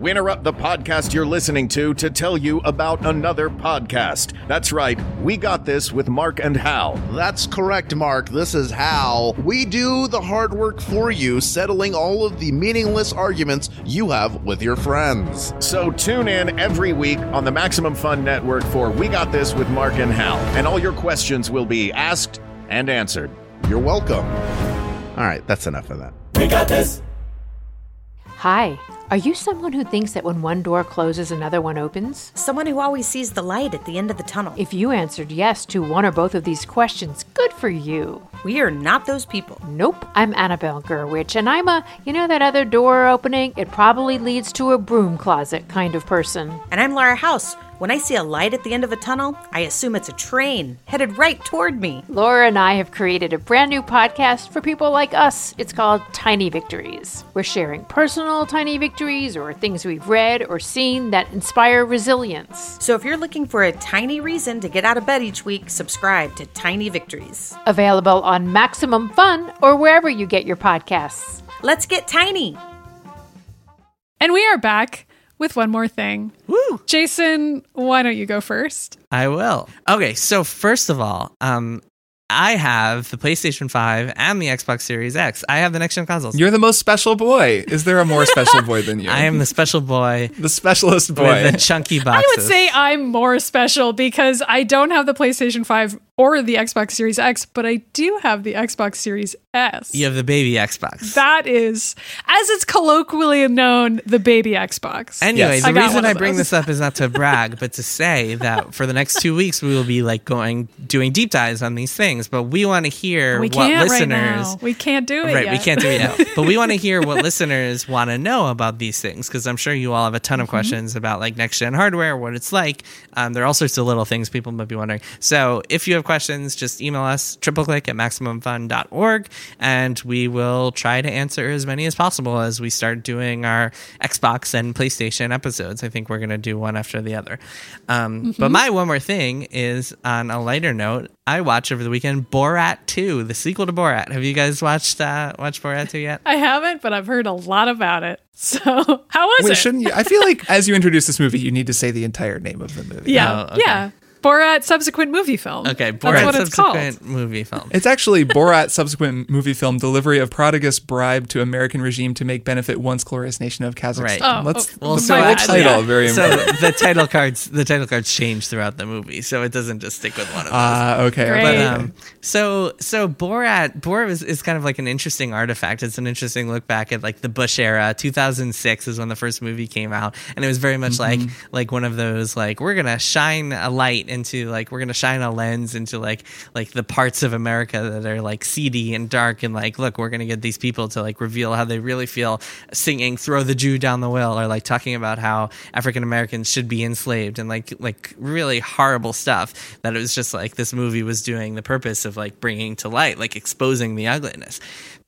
We interrupt the podcast you're listening to to tell you about another podcast. That's right, we got this with Mark and Hal. That's correct, Mark. This is Hal. We do the hard work for you, settling all of the meaningless arguments you have with your friends. So tune in every week on the Maximum Fun Network for We Got This with Mark and Hal, and all your questions will be asked and answered. You're welcome. All right, that's enough of that. We got this. Hi. Are you someone who thinks that when one door closes, another one opens? Someone who always sees the light at the end of the tunnel. If you answered yes to one or both of these questions, good for you. we are not those people. Nope. I'm Annabelle Gurwitch, and I'm a, you know, that other door opening? It probably leads to a broom closet kind of person. And I'm Laura House. When I see a light at the end of a tunnel, I assume it's a train headed right toward me. Laura and I have created a brand new podcast for people like us. It's called Tiny Victories. We're sharing personal tiny victories or things we've read or seen that inspire resilience. So if you're looking for a tiny reason to get out of bed each week, subscribe to Tiny Victories. Available on Maximum Fun or wherever you get your podcasts. Let's get tiny. And we are back with one more thing. Woo! Jason, why don't you go first? I will. Okay, so first of all, um, I have the PlayStation 5 and the Xbox Series X. I have the next gen consoles. You're the most special boy. Is there a more special boy than you? I am the special boy the specialist boy. with the chunky boxes. I would say I'm more special because I don't have the PlayStation 5 or the Xbox Series X, but I do have the Xbox Series S. you have the baby Xbox. That is, as it's colloquially known, the baby Xbox. Anyway, Yes. the I reason I bring this up is not to brag, but to say that for the next two weeks we will be like going doing deep dives on these things. But we want to hear we what can't right listeners. now. We can't do it Right, yet. we can't do it yet. but we want to hear what listeners want to know about these things because I'm sure you all have a ton of Mm-hmm. questions about like next gen hardware, what it's like. Um, there are all sorts of little things people might be wondering. So if you have questions, just email us triple click at maximumfun.org and we will try to answer as many as possible as we start doing our Xbox and PlayStation episodes. I think we're going to do one after the other. Um, Mm-hmm. But my one more thing is on a lighter note. I watched over the weekend Borat 2, the sequel to Borat. Have you guys watched uh, watched Borat 2 yet? I haven't, but I've heard a lot about it. So, how was Wait, it? shouldn't you? I feel like as you introduce this movie, you need to say the entire name of the movie. yeah, Oh, okay. yeah. Borat subsequent movie film. Okay, That's Borat what it's called. subsequent movie film. It's actually Borat subsequent movie film delivery of prodigious bribe to American regime to make benefit once glorious nation of Kazakhstan. Right. Oh, Let's oh, the so full bad, title yeah. very So the title cards the title cards change throughout the movie, so it doesn't just stick with one of those. Ah, okay. Great. But um, so so Borat Borat is, is kind of like an interesting artifact. It's an interesting look back at like the Bush era. 2006 is when the first movie came out, and it was very much like like one of those like we're gonna shine a light into like we're gonna shine a lens into like like the parts of America that are like seedy and dark, and like look we're gonna get these people to like reveal how they really feel singing "Throw the Jew Down the Well" or like talking about how African Americans should be enslaved and like like really horrible stuff that it was just like this movie was doing the purpose of like bringing to light like exposing the ugliness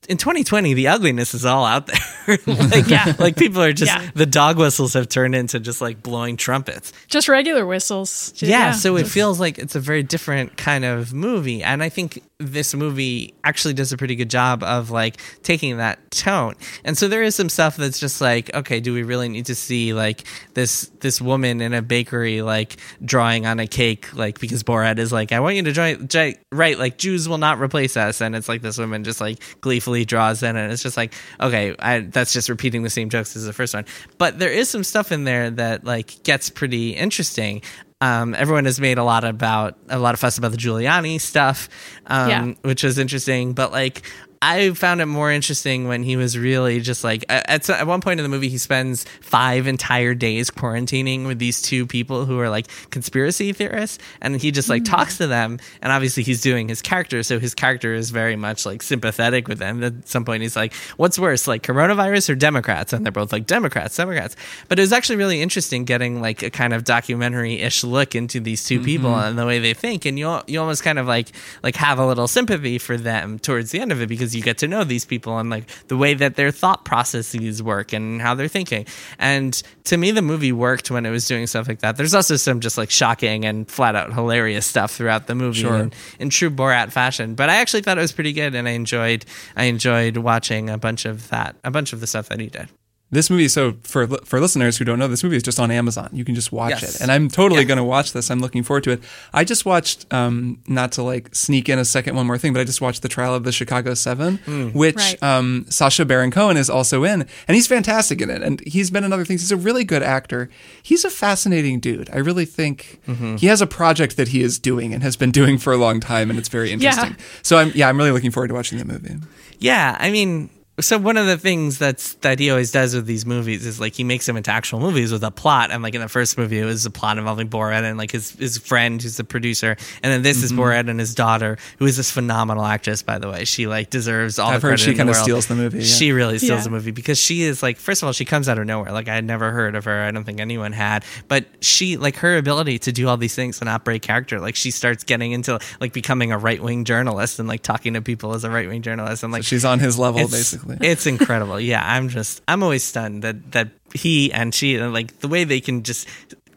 in 2020 the ugliness is all out there like Yeah. like people are just Yeah. the dog whistles have turned into just like blowing trumpets Just regular whistles. yeah, so it feels like it's a very different kind of movie and i think this movie actually does a pretty good job of like taking that tone and so there is some stuff that's just like okay do we really need to see like this this woman in a bakery like drawing on a cake like because borat is like i want you to join right like jews will not replace us and it's like this woman just like gleefully draws in and it's just like okay I, that's just repeating the same jokes as the first one but there is some stuff in there that like gets pretty interesting um, everyone has made a lot about a lot of fuss about the Giuliani stuff, um, Yeah. which was interesting. But like, I found it more interesting when he was really just like at, at one point in the movie he spends five entire days quarantining with these two people who are like conspiracy theorists, and he just like talks to them. And obviously he's doing his character, so his character is very much like sympathetic with them. At some point he's like, "What's worse, like coronavirus or Democrats?" And they're both like Democrats, Democrats. But it was actually really interesting getting like a kind of documentary ish look into these 2 people Mm-hmm. and the way they think, and you you almost kind of like like have a little sympathy for them towards the end of it because because you get to know these people and like the way that their thought processes work and how they're thinking. And to me, the movie worked when it was doing stuff like that. There's also some just like shocking and flat out hilarious stuff throughout the movie Sure. in, in true Borat fashion. But I actually thought it was pretty good, and I enjoyed I enjoyed watching a bunch of that, a bunch of the stuff that he did. This movie, so for for listeners who don't know, this movie is just on Amazon. You can just watch Yes. it, and I'm totally Yeah. going to watch this. I'm looking forward to it. I just watched, um, not to like sneak in a second one more thing, but I just watched the trial of the Chicago Seven, Hmm. which Right. um, Sacha Baron Cohen is also in, and he's fantastic in it. And he's been in other things. He's a really good actor. He's a fascinating dude. I really think Mm-hmm. he has a project that he is doing and has been doing for a long time, and it's very interesting. So I'm yeah, I'm really looking forward to watching the movie. Yeah, I mean, so one of the things that's that he always does with these movies is like he makes them into actual movies with a plot. And like in the first movie, it was a plot involving Borat and like his his friend who's the producer. And then this is mm-hmm. Borat and his daughter, who is this phenomenal actress, by the way. She like deserves all. I've the heard credit she kinda steals the movie, yeah. She really steals Yeah. the movie because she is like first of all she comes out of nowhere. Like I had never heard of her. I don't think anyone had. But she like her ability to do all these things and not break character. Like she starts getting into like becoming a right wing journalist and like talking to people as a right wing journalist and like She's on his level, it's, basically. It's incredible. Yeah, I'm just I'm always stunned that that he and she like the way they can just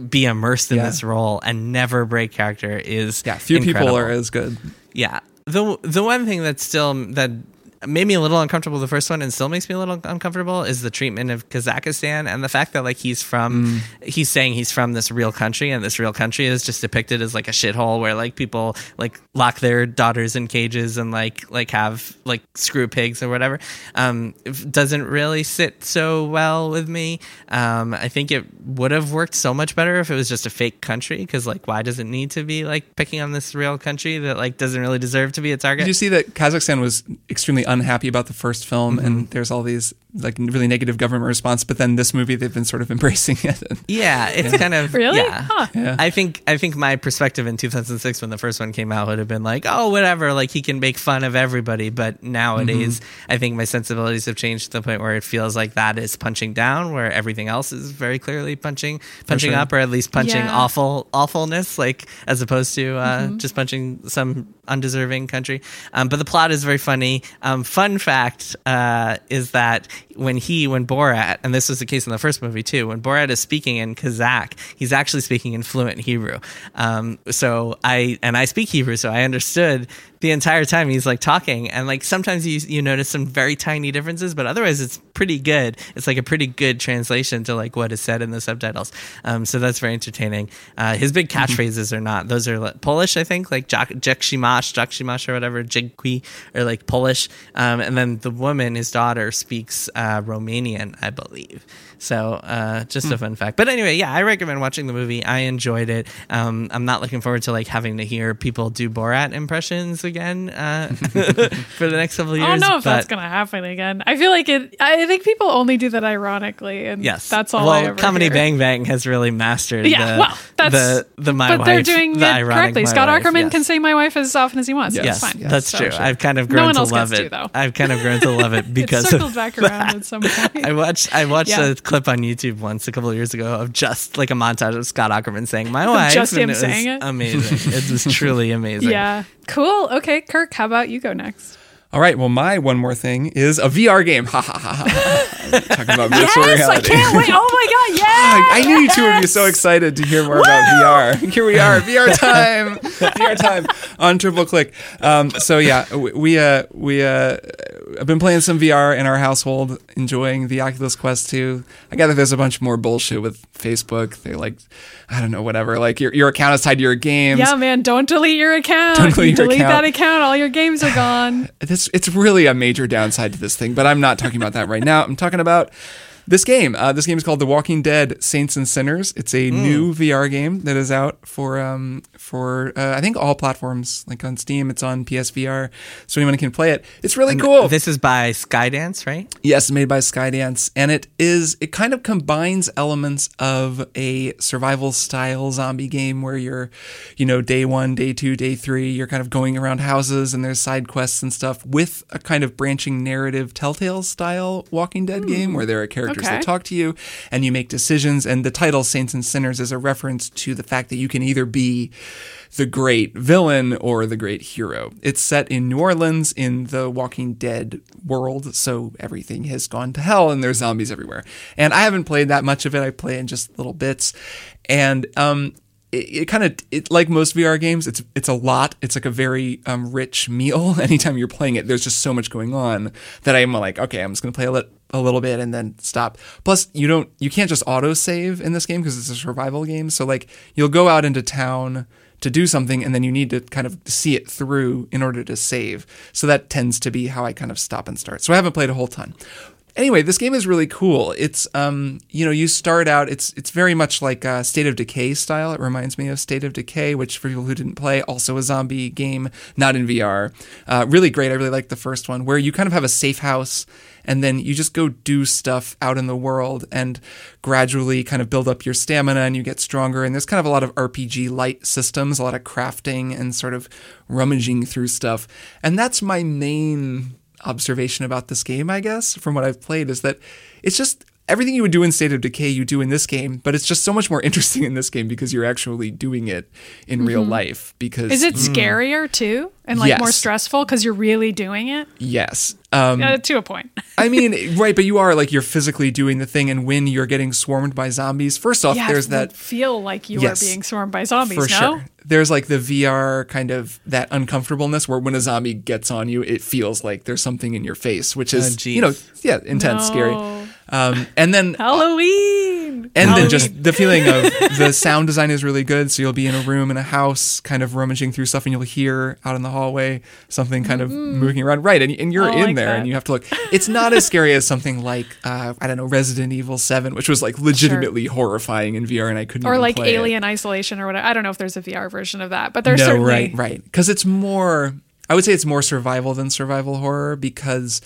be immersed in Yeah. this role and never break character is Yeah, few people are as good. Yeah. The the one thing that still that made me a little uncomfortable the first one and still makes me a little uncomfortable is the treatment of Kazakhstan and the fact that like he's from he's saying he's from this real country and this real country is just depicted as like a shithole where like people like lock their daughters in cages and like like have like screw pigs or whatever um doesn't really sit so well with me. Um I think it would have worked so much better if it was just a fake country because like why does it need to be like picking on this real country that like doesn't really deserve to be a target? Did you see that Kazakhstan was extremely unhappy about the first film, Mm-hmm. and there's all these like really negative government response. But then this movie, they've been sort of embracing it. Yeah, it's kind of Really? Yeah. Huh. Yeah. I think I think my perspective in 2006 when the first one came out would have been like, oh, whatever, like he can make fun of everybody. But nowadays, Mm-hmm. I think my sensibilities have changed to the point where it feels like that is punching down, where everything else is very clearly punching punching sure. up, or at least punching Yeah. awful awfulness, like as opposed to uh, Mm-hmm. just punching some undeserving country. Um, but the plot is very funny. Um, fun fact uh, is that when he when Borat and this was the case in the first movie too, when Borat is speaking in Kazakh, he's actually speaking in fluent Hebrew. Um, so I and I speak Hebrew, so I understood the entire time he's like talking. And like sometimes you you notice some very tiny differences but otherwise it's pretty good. It's like a pretty good translation to like what is said in the subtitles. Um, so that's very entertaining. Uh, his big catchphrases are not those are like Polish I think like jak shimash jak shimash or whatever dziękuję or like Polish. Um, and then the woman his daughter speaks uh, Romanian I believe so uh, just a fun fact but anyway yeah I recommend watching the movie I enjoyed it um, I'm not looking forward to like having to hear people do Borat impressions again uh, for the next couple of years. I don't know if that's gonna happen again. I feel like it. I think people only do that ironically, and Yes, that's all. Well, I ever Comedy hear. Bang Bang has really mastered. Yeah, the, well, that's the the my but they're doing the it correctly. Scott wife, Aukerman yes. can say my wife as often as he wants. Yes, That's fine. that's So- true. I've kind of grown No one to else love gets it. to, though. I've kind of grown to love it because It because circled of back around at some point. I watched I watched Yeah. a clip on YouTube once a couple of years ago of just like a montage of Scott Aukerman saying my wife. Just him it saying it? Amazing. it was truly amazing. yeah, cool. Okay, Kirk, how about you go next? All right. Well, my one more thing is a VR game. Ha ha ha ha. Talking about virtual Yes, I can't wait. Oh my god, yeah! I I knew you two would be so excited to hear more about VR. Here we are, VR time, VR time on Triple Click. Um, so yeah, we we, uh, we uh, have been playing some VR in our household, enjoying the Oculus Quest 2. I gather there's a bunch more bullshit with Facebook. They like, I don't know, whatever. Like your your account is tied to your games. Yeah, man, don't delete your account. Don't delete You your delete account. that account, all your games are gone. This it's really a major downside to this thing, but I'm not talking about that right now. I'm talking about this game. Uh, this game is called The Walking Dead: Saints and Sinners. It's a new VR game that is out for um, for uh, I think all platforms, like on Steam. It's on PSVR, so anyone can play it. It's really cool. This is by Skydance, right? Yes, made by Skydance, and it is it kind of combines elements of a survival style zombie game where you're, you know, day one, day two, day three, you're kind of going around houses and there's side quests and stuff with a kind of branching narrative Telltale style Walking Dead game where there are characters characters Okay. that talk to you, and you make decisions. And the title Saints and Sinners is a reference to the fact that you can either be the great villain or the great hero. It's set in New Orleans in the Walking Dead world, so everything has gone to hell and there's zombies everywhere. And I haven't played that much of it. I play in just little bits, and um, it, it kind of it like most VR games, it's it's a lot. It's like a very um, rich meal. Anytime you're playing it, there's just so much going on that I'm like, okay, I'm just gonna play a, lit- a little bit and then stop. Plus, you don't you can't just auto save in this game because it's a survival game. So like you'll go out into town to do something and then you need to kind of see it through in order to save. So that tends to be how I kind of stop and start. So I haven't played a whole ton. Anyway, this game is really cool. It's um, you know, you start out. It's it's very much like uh, State of Decay style. It reminds me of State of Decay, which for people who didn't play, also a zombie game, not in VR. Uh, really great. I really like the first one, where you kind of have a safe house, and then you just go do stuff out in the world, and gradually kind of build up your stamina, and you get stronger. And there's kind of a lot of RPG light systems, a lot of crafting, and sort of rummaging through stuff. And that's my main observation about this game, I guess, from what I've played, is that it's just everything you would do in State of Decay, you do in this game, but it's just so much more interesting in this game because you're actually doing it in real life. Because Is it scarier too? And like more stressful because you're really doing it? yes, um, Uh, to a point. I mean, right, but you are like you're physically doing the thing, and when you're getting swarmed by zombies, first off, yeah, there's that feel like you Yes. are being swarmed by zombies, for no? sure. There's like the VR kind of that uncomfortableness where when a zombie gets on you, it feels like there's something in your face, which is Oh, you know, yeah, intense, scary. Um, and then Halloween. and Halloween. then just the feeling of the sound design is really good. So you'll be in a room in a house, kind of rummaging through stuff, and you'll hear out in the hallway something kind of moving around. Right, and, and you're I in like there, that. and you have to look. It's not as scary as something like uh, I don't know Resident Evil Seven, which was like legitimately horrifying in VR, and I couldn't or even like play it. Alien Isolation or whatever. I don't know if there's a VR version of that, but there's no, certainly right, right. Because it's more. I would say it's more survival than survival horror because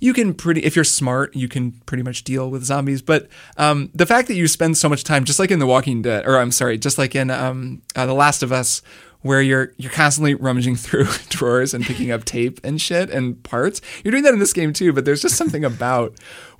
you can pretty, if you're smart, you can pretty much deal with zombies. But um, the fact that you spend so much time, just like in The Walking Dead, or I'm sorry, just like in um, uh, The Last of Us, where you're you're constantly rummaging through drawers and picking up tape and shit and parts. You're doing that in this game too, but there's just something about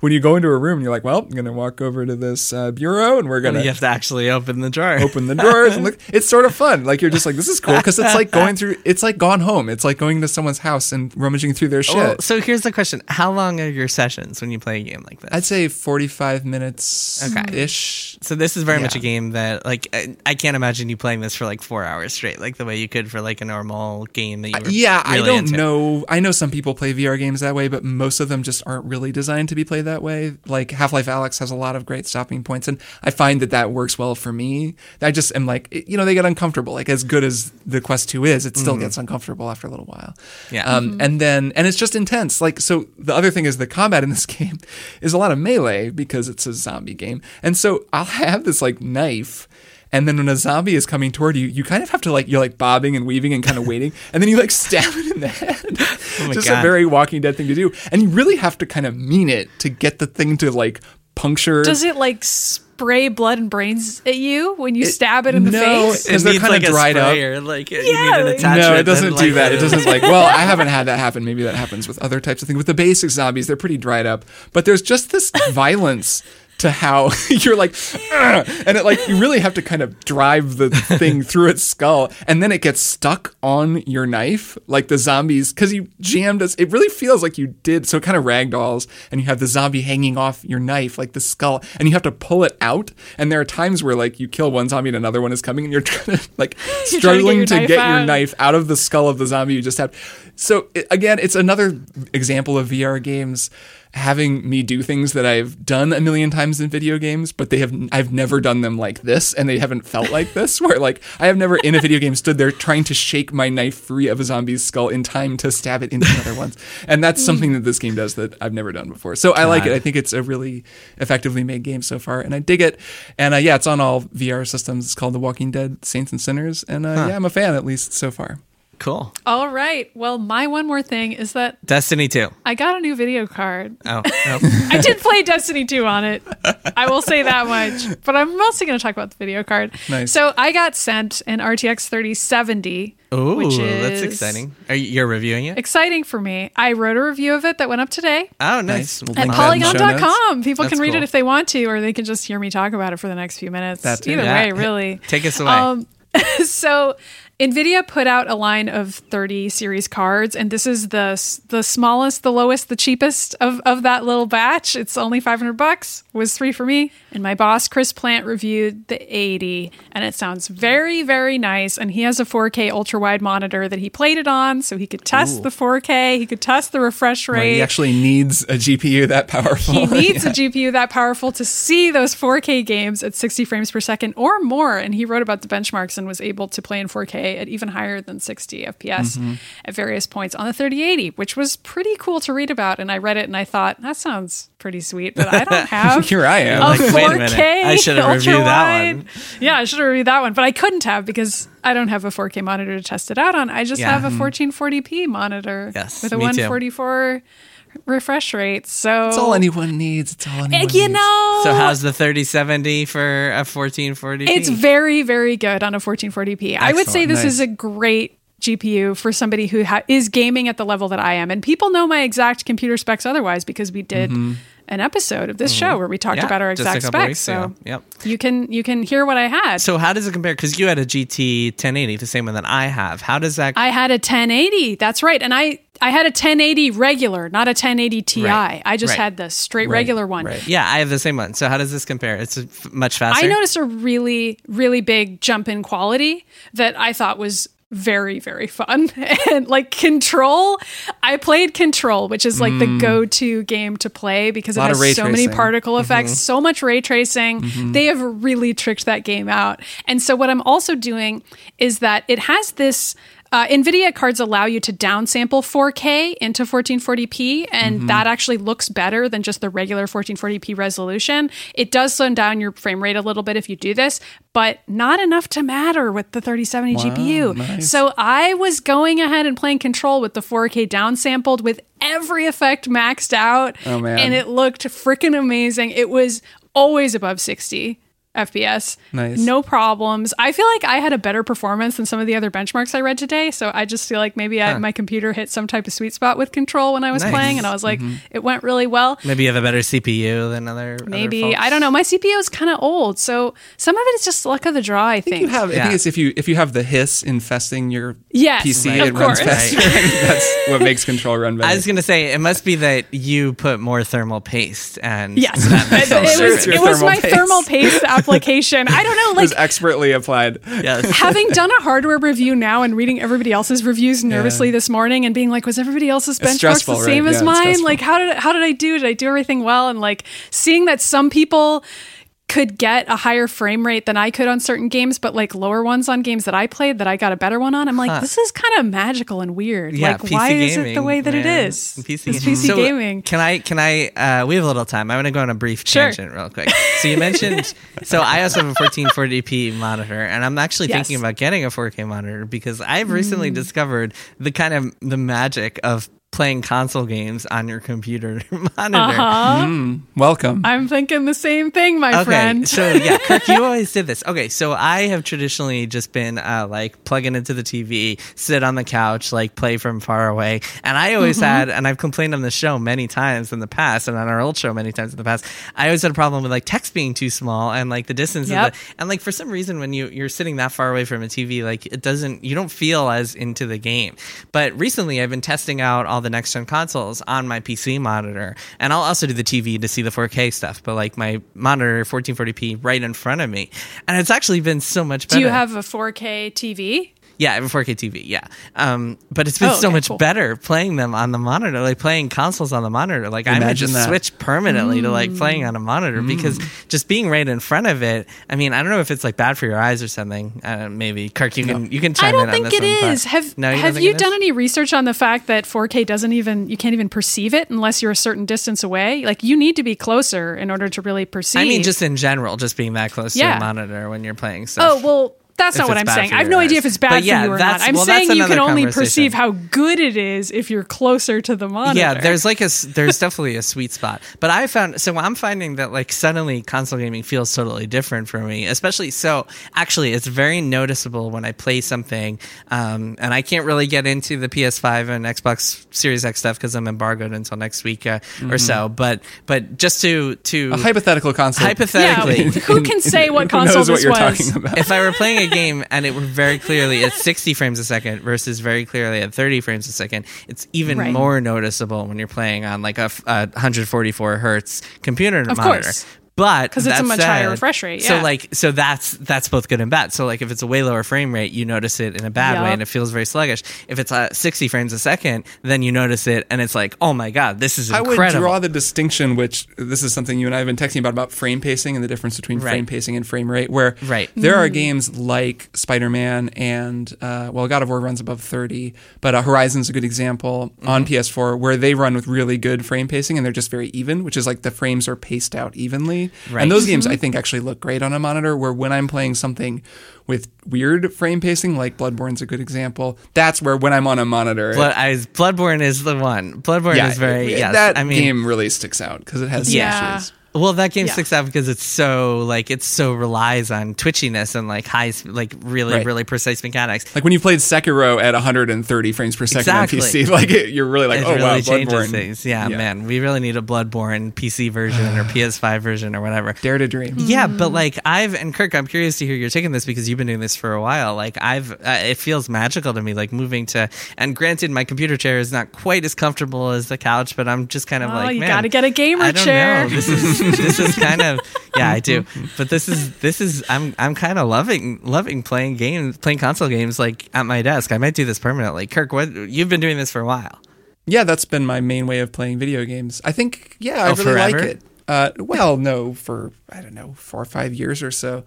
when you go into a room and you're like, well, I'm gonna walk over to this uh, bureau and we're gonna You have to actually open the drawer. open the drawers and look. It's sort of fun. Like you're just like, this is cool because it's like going through. It's like gone home. It's like going to someone's house and rummaging through their shit. Well, so here's the question: How long are your sessions when you play a game like this? I'd say 45 minutes Okay. ish. So this is very much a game that, like, I, I can't imagine you playing this for like four hours straight, like the way you could for like a normal game that you were. Yeah, I don't into. know. I know some people play VR games that way, but most of them just aren't really designed to be played that way. Like Half Life Alyx has a lot of great stopping points, and I find that that works well for me. I just am like, you know, they get uncomfortable. Like as good as the Quest Two is, it still gets uncomfortable after a little while. Yeah. Um, and then and it's just intense. Like so, the other thing is the combat in this game is a lot of melee because it's a zombie game, and so I'll have this like knife. And then when a zombie is coming toward you, you kind of have to like you're like bobbing and weaving and kind of waiting, and then you like stab it in the head. Oh my Just a very Walking Dead thing to do, and you really have to kind of mean it to get the thing to like puncture. Does it like spray blood and brains at you when you stab it in the no, face? It because they're kind like of a dried up. Like you Yeah, need an like- attachment. No, it doesn't do like, that. It uh, doesn't like. Well, I haven't had that happen. Maybe that happens with other types of things. With the basic zombies, they're pretty dried up. But there's just this violence to how you're like, and it like you really have to kind of drive the thing through its skull, and then it gets stuck on your knife, like the zombies, because you jammed us. It really feels like you did. So it kind of ragdolls, and you have the zombie hanging off your knife, like the skull, and you have to pull it out. And there are times where like you kill one zombie and another one is coming, and you're trying to like trying to get struggling your to knife get your knife out of the skull of the zombie you just had. So it, again, it's another example of VR games having me do things that I've done a million times in video games, but they have I've never done them like this, and they haven't felt like this. Where like I have never in a video game stood there trying to shake my knife free of a zombie's skull in time to stab it into another one, and that's something that this game does that I've never done before. So I like it. I think it's a really effectively made game so far, and I dig it. And uh, yeah, it's on all VR systems. It's called The Walking Dead: Saints and Sinners, and uh, yeah, I'm a fan at least so far. Cool. All right. Well, my one more thing is that Destiny 2. I got a new video card. Oh, oh. I did play Destiny 2 on it. I will say that much. But I'm mostly going to talk about the video card. Nice. So I got sent an RTX 3070, Oh, that's exciting. Are you, you're reviewing it? exciting for me. I wrote a review of it that went up today Oh, Nice. nice. We'll at link that in the show notes. polygon.com. People That's can read cool. it if they want to, or they can just hear me talk about it for the next few minutes. That too. Either Yeah. way, really. Take us away. Um, so Nvidia put out a line of 30 series cards, and this is the the smallest, the lowest, the cheapest of, of that little batch. It's only 500 bucks. Was three for me. And my boss Chris Plante reviewed the 80, and it sounds very very nice. And he has a 4K ultra wide monitor that he played it on, so he could test the 4K. He could test the refresh rate. he actually needs a GPU that powerful. He needs a GPU that powerful to see those 4K games at 60 frames per second or more. And he wrote about the benchmarks and was able to play in 4K at even higher than 60 FPS Mm-hmm. at various points on the 3080, which was pretty cool to read about. And I read it and I thought, that sounds pretty sweet, but I don't have. Here I am. a Like, wait a minute. I should have reviewed that one. Yeah, I should have reviewed that one, but I couldn't have because I don't have a 4K monitor to test it out on. I just Yeah. have a 1440p monitor Yes, with a me too. 144 refresh rate. So It's all anyone needs. It's all anyone you needs. know, So how's the 3070 for a 1440p? it's very, very good on a 1440p. I would say this Nice. is a great GPU for somebody who ha- is gaming at the level that I am. And people know my exact computer specs otherwise because we did mm-hmm. an episode of this mm-hmm. show where we talked Yeah, about our exact specs. So ago. Yep. you can you can hear what I had. So how does it compare? Because you had a GT 1080, the same one that I have. How does that? I had a 1080. That's right. And I I had a 1080 regular, not a 1080 Ti. Right. I just Right. had the straight Right. regular one. Yeah, I have the same one. So how does this compare? It's f- much faster. I noticed a really, really big jump in quality that I thought was very, very fun. and like Control, I played Control, which is like the mm. go to game to play because it has so many particle mm-hmm. effects, so much ray tracing. Mm-hmm. They have really tricked that game out. And so, what I'm also doing is that it has this. Uh, NVIDIA cards allow you to downsample 4K into 1440p, and that actually looks better than just the regular 1440p resolution. It does slow down your frame rate a little bit if you do this, but not enough to matter with the 3070 GPU. So I was going ahead and playing Control with the 4K downsampled with every effect maxed out, Oh, man. and it looked freaking amazing. It was always above 60. FPS. Nice. No problems. I feel like I had a better performance than some of the other benchmarks I read today. So I just feel like maybe I, my computer hit some type of sweet spot with control when I was Nice. playing, and I was like, mm-hmm. it went really well. Maybe you have a better CPU than other. other Maybe folks. I don't know. My CPU is kind of old, so some of it is just luck of the draw. I think. You have, I think it's if you if you have the hiss infesting your Yes, PC, of it runs course. faster. I that's what makes control run better. I was gonna say it must be that you put more thermal paste and Yes, it, it was. it's It was thermal my paste. thermal paste application. I don't know, it like was expertly applied. Yes. having done a hardware review now and reading everybody else's reviews nervously this morning and being like, was everybody else's It's benchmarks the same right? as Yeah, mine? Like, how did how did I do? Did I do everything well? And like seeing that some people could get a higher frame rate than I could on certain games, but like lower ones on games that I played that I got a better one on. I'm like, this is kind of magical and weird. Yeah, like, PC why is it the way that it man. is? PC, It's gaming. PC So, gaming. Can I? Can I? Uh, we have a little time. I want to go on a brief Sure. tangent real quick. So you mentioned. so I also have a 1440p monitor, and I'm actually Yes. Mm. thinking about getting a 4K monitor because I've recently discovered the kind of the magic of playing console games on your computer monitor. Uh-huh. Welcome. I'm thinking the same thing, my Okay, friend. so yeah, Kirk, you always did this. Okay, so I have traditionally just been uh, like plugging into the TV, sit on the couch, like play from far away, and I always Mm-hmm. had, and I've complained on the show many times in the past, and on our old show many times in the past. I always had a problem with like text being too small and like the distance, Yep. of the, and like for some reason when you you're sitting that far away from a TV, like it doesn't, you don't feel as into the game. But recently, I've been testing out all the next gen consoles on my PC monitor, and I'll also do the TV to see the 4K stuff. But like my monitor, 1440p, right in front of me, and it's actually been so much better. Do you have a 4K TV? Yeah, I have a 4K TV. Yeah, um, but it's been Oh, so okay, much cool. better playing them on the monitor, like playing consoles on the monitor. Like I might just that. switch permanently to like playing Mm. on a monitor because just being right in front of it. I mean, I don't know if it's like bad for your eyes or something. Uh, maybe Kirk, you can you can chime in. I in don't on think this it one, is. Have No, you Have you it done is? any research on the fact that 4K doesn't even you can't even perceive it unless you're a certain distance away? Like you need to be closer in order to really perceive. I mean, just in general, just being that close Yeah. to a monitor when you're playing stuff. oh well. That's not what I'm saying. I have your no idea if it's bad But for you or not. I'm well, that's saying you can only perceive how good it is if you're closer to the monitor. Yeah, there's like a s- there's definitely a sweet spot. But I found so I'm finding that like suddenly console gaming feels totally different for me. Especially so actually it's very noticeable when I play something um, and I can't really get into the PS5 and Xbox Series X stuff because I'm embargoed until next week uh, or so. But but just to to Mm-hmm. A hypothetical console. hypothetically. Yeah, who can say what console knows what this you're was? talking about? if I were playing a game and it were very clearly at 60 frames a second versus very clearly at 30 frames a second, it's even Right. more noticeable when you're playing on like a 144 hertz computer Of monitor. course. But 'Cause it's a that much higher refresh rate, So like so that's that's both good and bad. So like if it's a way lower frame rate, you notice it in a bad way and it feels very sluggish. If it's at 60 frames a second, then you notice it and it's like, oh my god, this is I incredible. would draw the distinction, which this is something you and I have been texting about about frame pacing and the difference between Right. frame pacing and frame rate. Where Right. there Mm. are games like Spider Man and uh, well, God of War runs above thirty, but uh, Horizon's a good example Mm-hmm. on PS4 where they run with really good frame pacing and they're just very even, which is like the frames are paced out evenly. Right. And those games Mm-hmm. I think actually look great on a monitor. Where when I'm playing something with weird frame pacing, like Bloodborne's a good example, that's where when I'm on a monitor. Blood, I, Bloodborne is the one. Bloodborne is very it- yes. that I mean, game really sticks out because it has Yeah. issues. Well, that game Yeah. sticks out because it's so like it so relies on twitchiness and like high, like really, Right. really precise mechanics. Like when you played Sekiro at 130 frames per second Exactly. on PC, like it, you're really like, it oh really wow, Bloodborne. things. Yeah, man, we really need a Bloodborne PC version or PS5 version or whatever. Dare to dream. Yeah, but like I've and Kirk, I'm curious to hear your take on this because you've been doing this for a while. Like I've, uh, it feels magical to me. Like moving to, and granted, my computer chair is not quite as comfortable as the couch, but I'm just kind of Oh, like, you man, gotta get a gamer I don't chair. Know. This is this is kind of yeah, I do. But this is this is I'm I'm kind of loving loving playing games, playing console games like at my desk. I might do this permanently. Kirk, what you've been doing this for a while. Yeah, that's been my main way of playing video games. I think, yeah, I Oh, really like it. Uh, well, no, for I don't know, four or five years or so.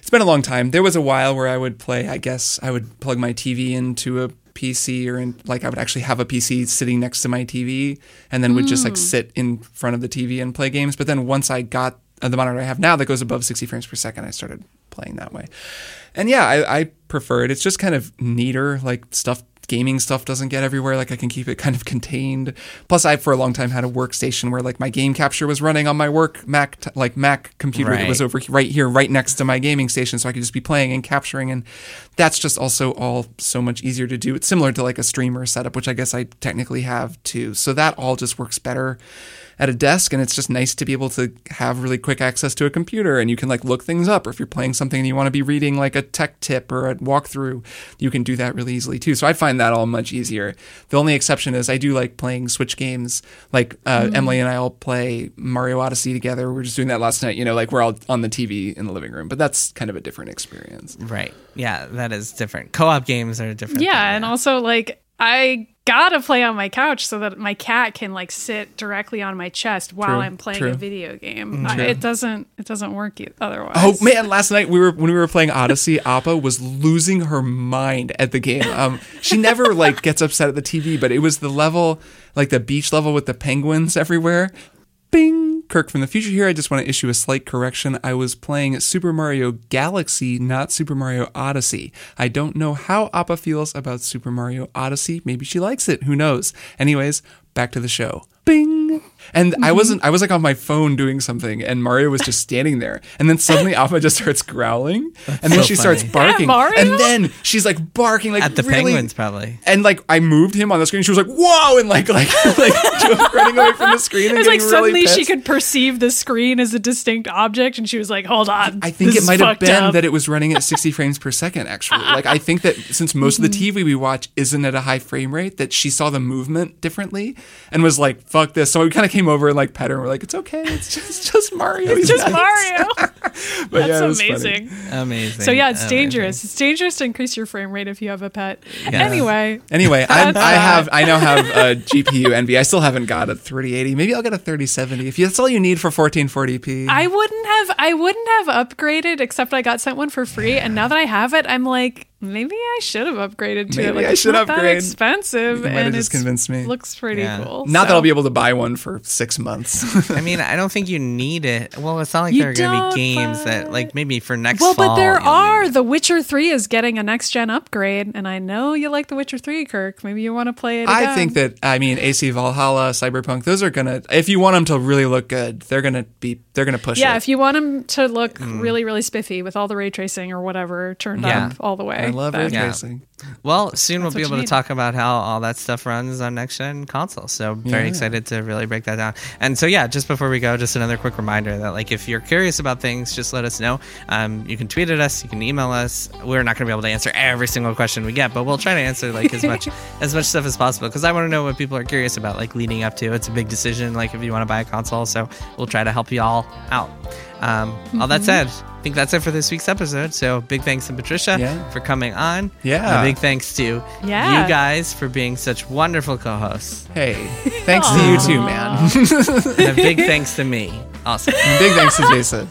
It's been a long time. There was a while where I would play. I guess I would plug my TV into a PC, or in, like I would actually have a PC sitting next to my TV, and then would just like hmm. sit in front of the TV and play games. But then once I got the monitor I have now that goes above 60 frames per second, I started playing that way. And yeah, I, I prefer it. It's just kind of neater, like stuff gaming stuff doesn't get everywhere like i can keep it kind of contained plus i for a long time had a workstation where like my game capture was running on my work mac t- like mac computer that was Right. over right here right next to my gaming station so i could just be playing and capturing and that's just also all so much easier to do. It's similar to like a streamer setup which i guess i technically have too. So that all just works better at a desk and it's just nice to be able to have really quick access to a computer and you can like look things up. Or if you're playing something and you want to be reading like a tech tip or a walkthrough you can do that really easily too. So i find that all much easier. The only exception is i do like playing switch games. Like uh, emily and i all play mario odyssey together. We were just doing that last night you know like we're all on the tv in the living room but that's kind of a different experience. Right. Yeah, that is different. Co-op games are different. Yeah, and also like I gotta play on my couch so that my cat can like sit directly on my chest while True, I'm playing true. a video game. I- True. it doesn't it doesn't work otherwise. Oh man! Last night we were when we were playing Odyssey. Appa was losing her mind at the game. Um, she never like gets upset at the TV, but it was the level, like the beach level with the penguins everywhere. Bing! Kirk from the future here. I just want to issue a slight correction. I was playing Super Mario Galaxy, not Super Mario Odyssey. I don't know how Appa feels about Super Mario Odyssey. Maybe she likes it. Who knows? Anyways, back to the show. Bing! And I wasn't, I was like on my phone doing something, and Mario was just standing there. And then suddenly Appa just starts growling, and then so she starts barking. Mario? And then she's like barking, like At the really- penguins, probably. and like I moved him on the screen, she was like, "Whoa!" and like like like running away from the screen. And It's like getting really suddenly she could perceive the screen as a distinct object, and she was like, "Hold on, I think this it is might have been up. that it was running at 60 frames per second. Actually, like I think that since most of the Mm-hmm. TV we watch isn't at a high frame rate, that she saw the movement differently and was like, "Fuck this." So we kind of came over and like pet her. and We're like, "It's okay. It's just, it's just Mario. It's just nice." Mario." But yeah, it That's was funny. amazing. Amazing. So yeah, it's Amazing. dangerous. It's dangerous to increase your frame rate if you have a pet. Anyway, Anyway, I, I have I now have a GPU envy. I still haven't got a 3080. Maybe I'll get a 3070 if that's all you need for 1440p. I wouldn't have I wouldn't have upgraded except I got sent one for free and now that I have it I'm like Maybe I should have upgraded to Maybe it. Like, I it's should not that upgrade. expensive, You might have and just it's convinced me. looks pretty Yeah. cool. Not that I'll be able to buy one for six months. I mean, I don't think you need it. Well, it's not like You there are going to be games that, like, maybe for next Well, fall. but there are. it. The Witcher 3 is getting a next gen upgrade, and I know you like The Witcher 3, Kirk. Maybe you want to play it I think that I mean AC Valhalla, Cyberpunk, those are gonna if you want them to really look good, they're gonna be they're gonna push Yeah, it. if you want them to look Mm. really, really spiffy with all the ray tracing or whatever turned Yeah. up all the way. I love ray then- Yeah. tracing. Well, soon we'll be able you to talk about how all that stuff runs on next gen consoles. So very Yeah. excited to really break that down. And so yeah, just before we go, just another quick reminder that like if you're curious about things, just let us know. Um, you can tweet at us, you can email us. We're not going to be able to answer every single question we get, but we'll try to answer like as much as much stuff as possible because I want to know what people are curious about, like leading up to. It's a big decision, like if you want to buy a console. So we'll try to help you all out. Um, All that said, I think that's it for this week's episode. So big thanks to Patricia Yeah. for coming on. Yeah. And a big thanks to Yeah. you guys for being such wonderful co-hosts. Hey, thanks to you too, man. And a big thanks to me. Awesome. Big thanks to Jason.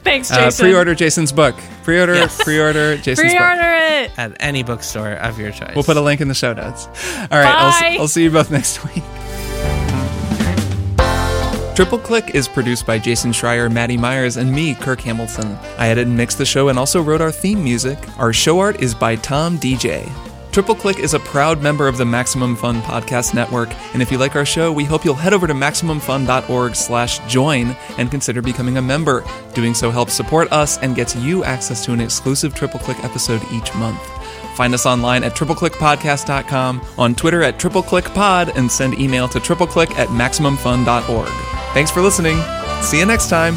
Thanks, Jason. Uh, pre-order Jason's book. Pre-order, Yes. pre-order Jason's book. Pre-order it. At any bookstore of your choice. We'll put a link in the show notes. All right, I'll, I'll see you both next week. Triple Click is produced by Jason Schreier, Maddie Myers, and me, Kirk Hamilton. I edit and mixed the show and also wrote our theme music. Our show art is by Tom Deja. Triple Click is a proud member of the Maximum Fun Podcast Network, and if you like our show, we hope you'll head over to maximumfun.org slash join and consider becoming a member. Doing so helps support us and gets you access to an exclusive Triple Click episode each month. Find us online at tripleclickpodcast.com, on Twitter at tripleclickpod, and send email to tripleclick at maximumfun.org. Thanks for listening. See you next time.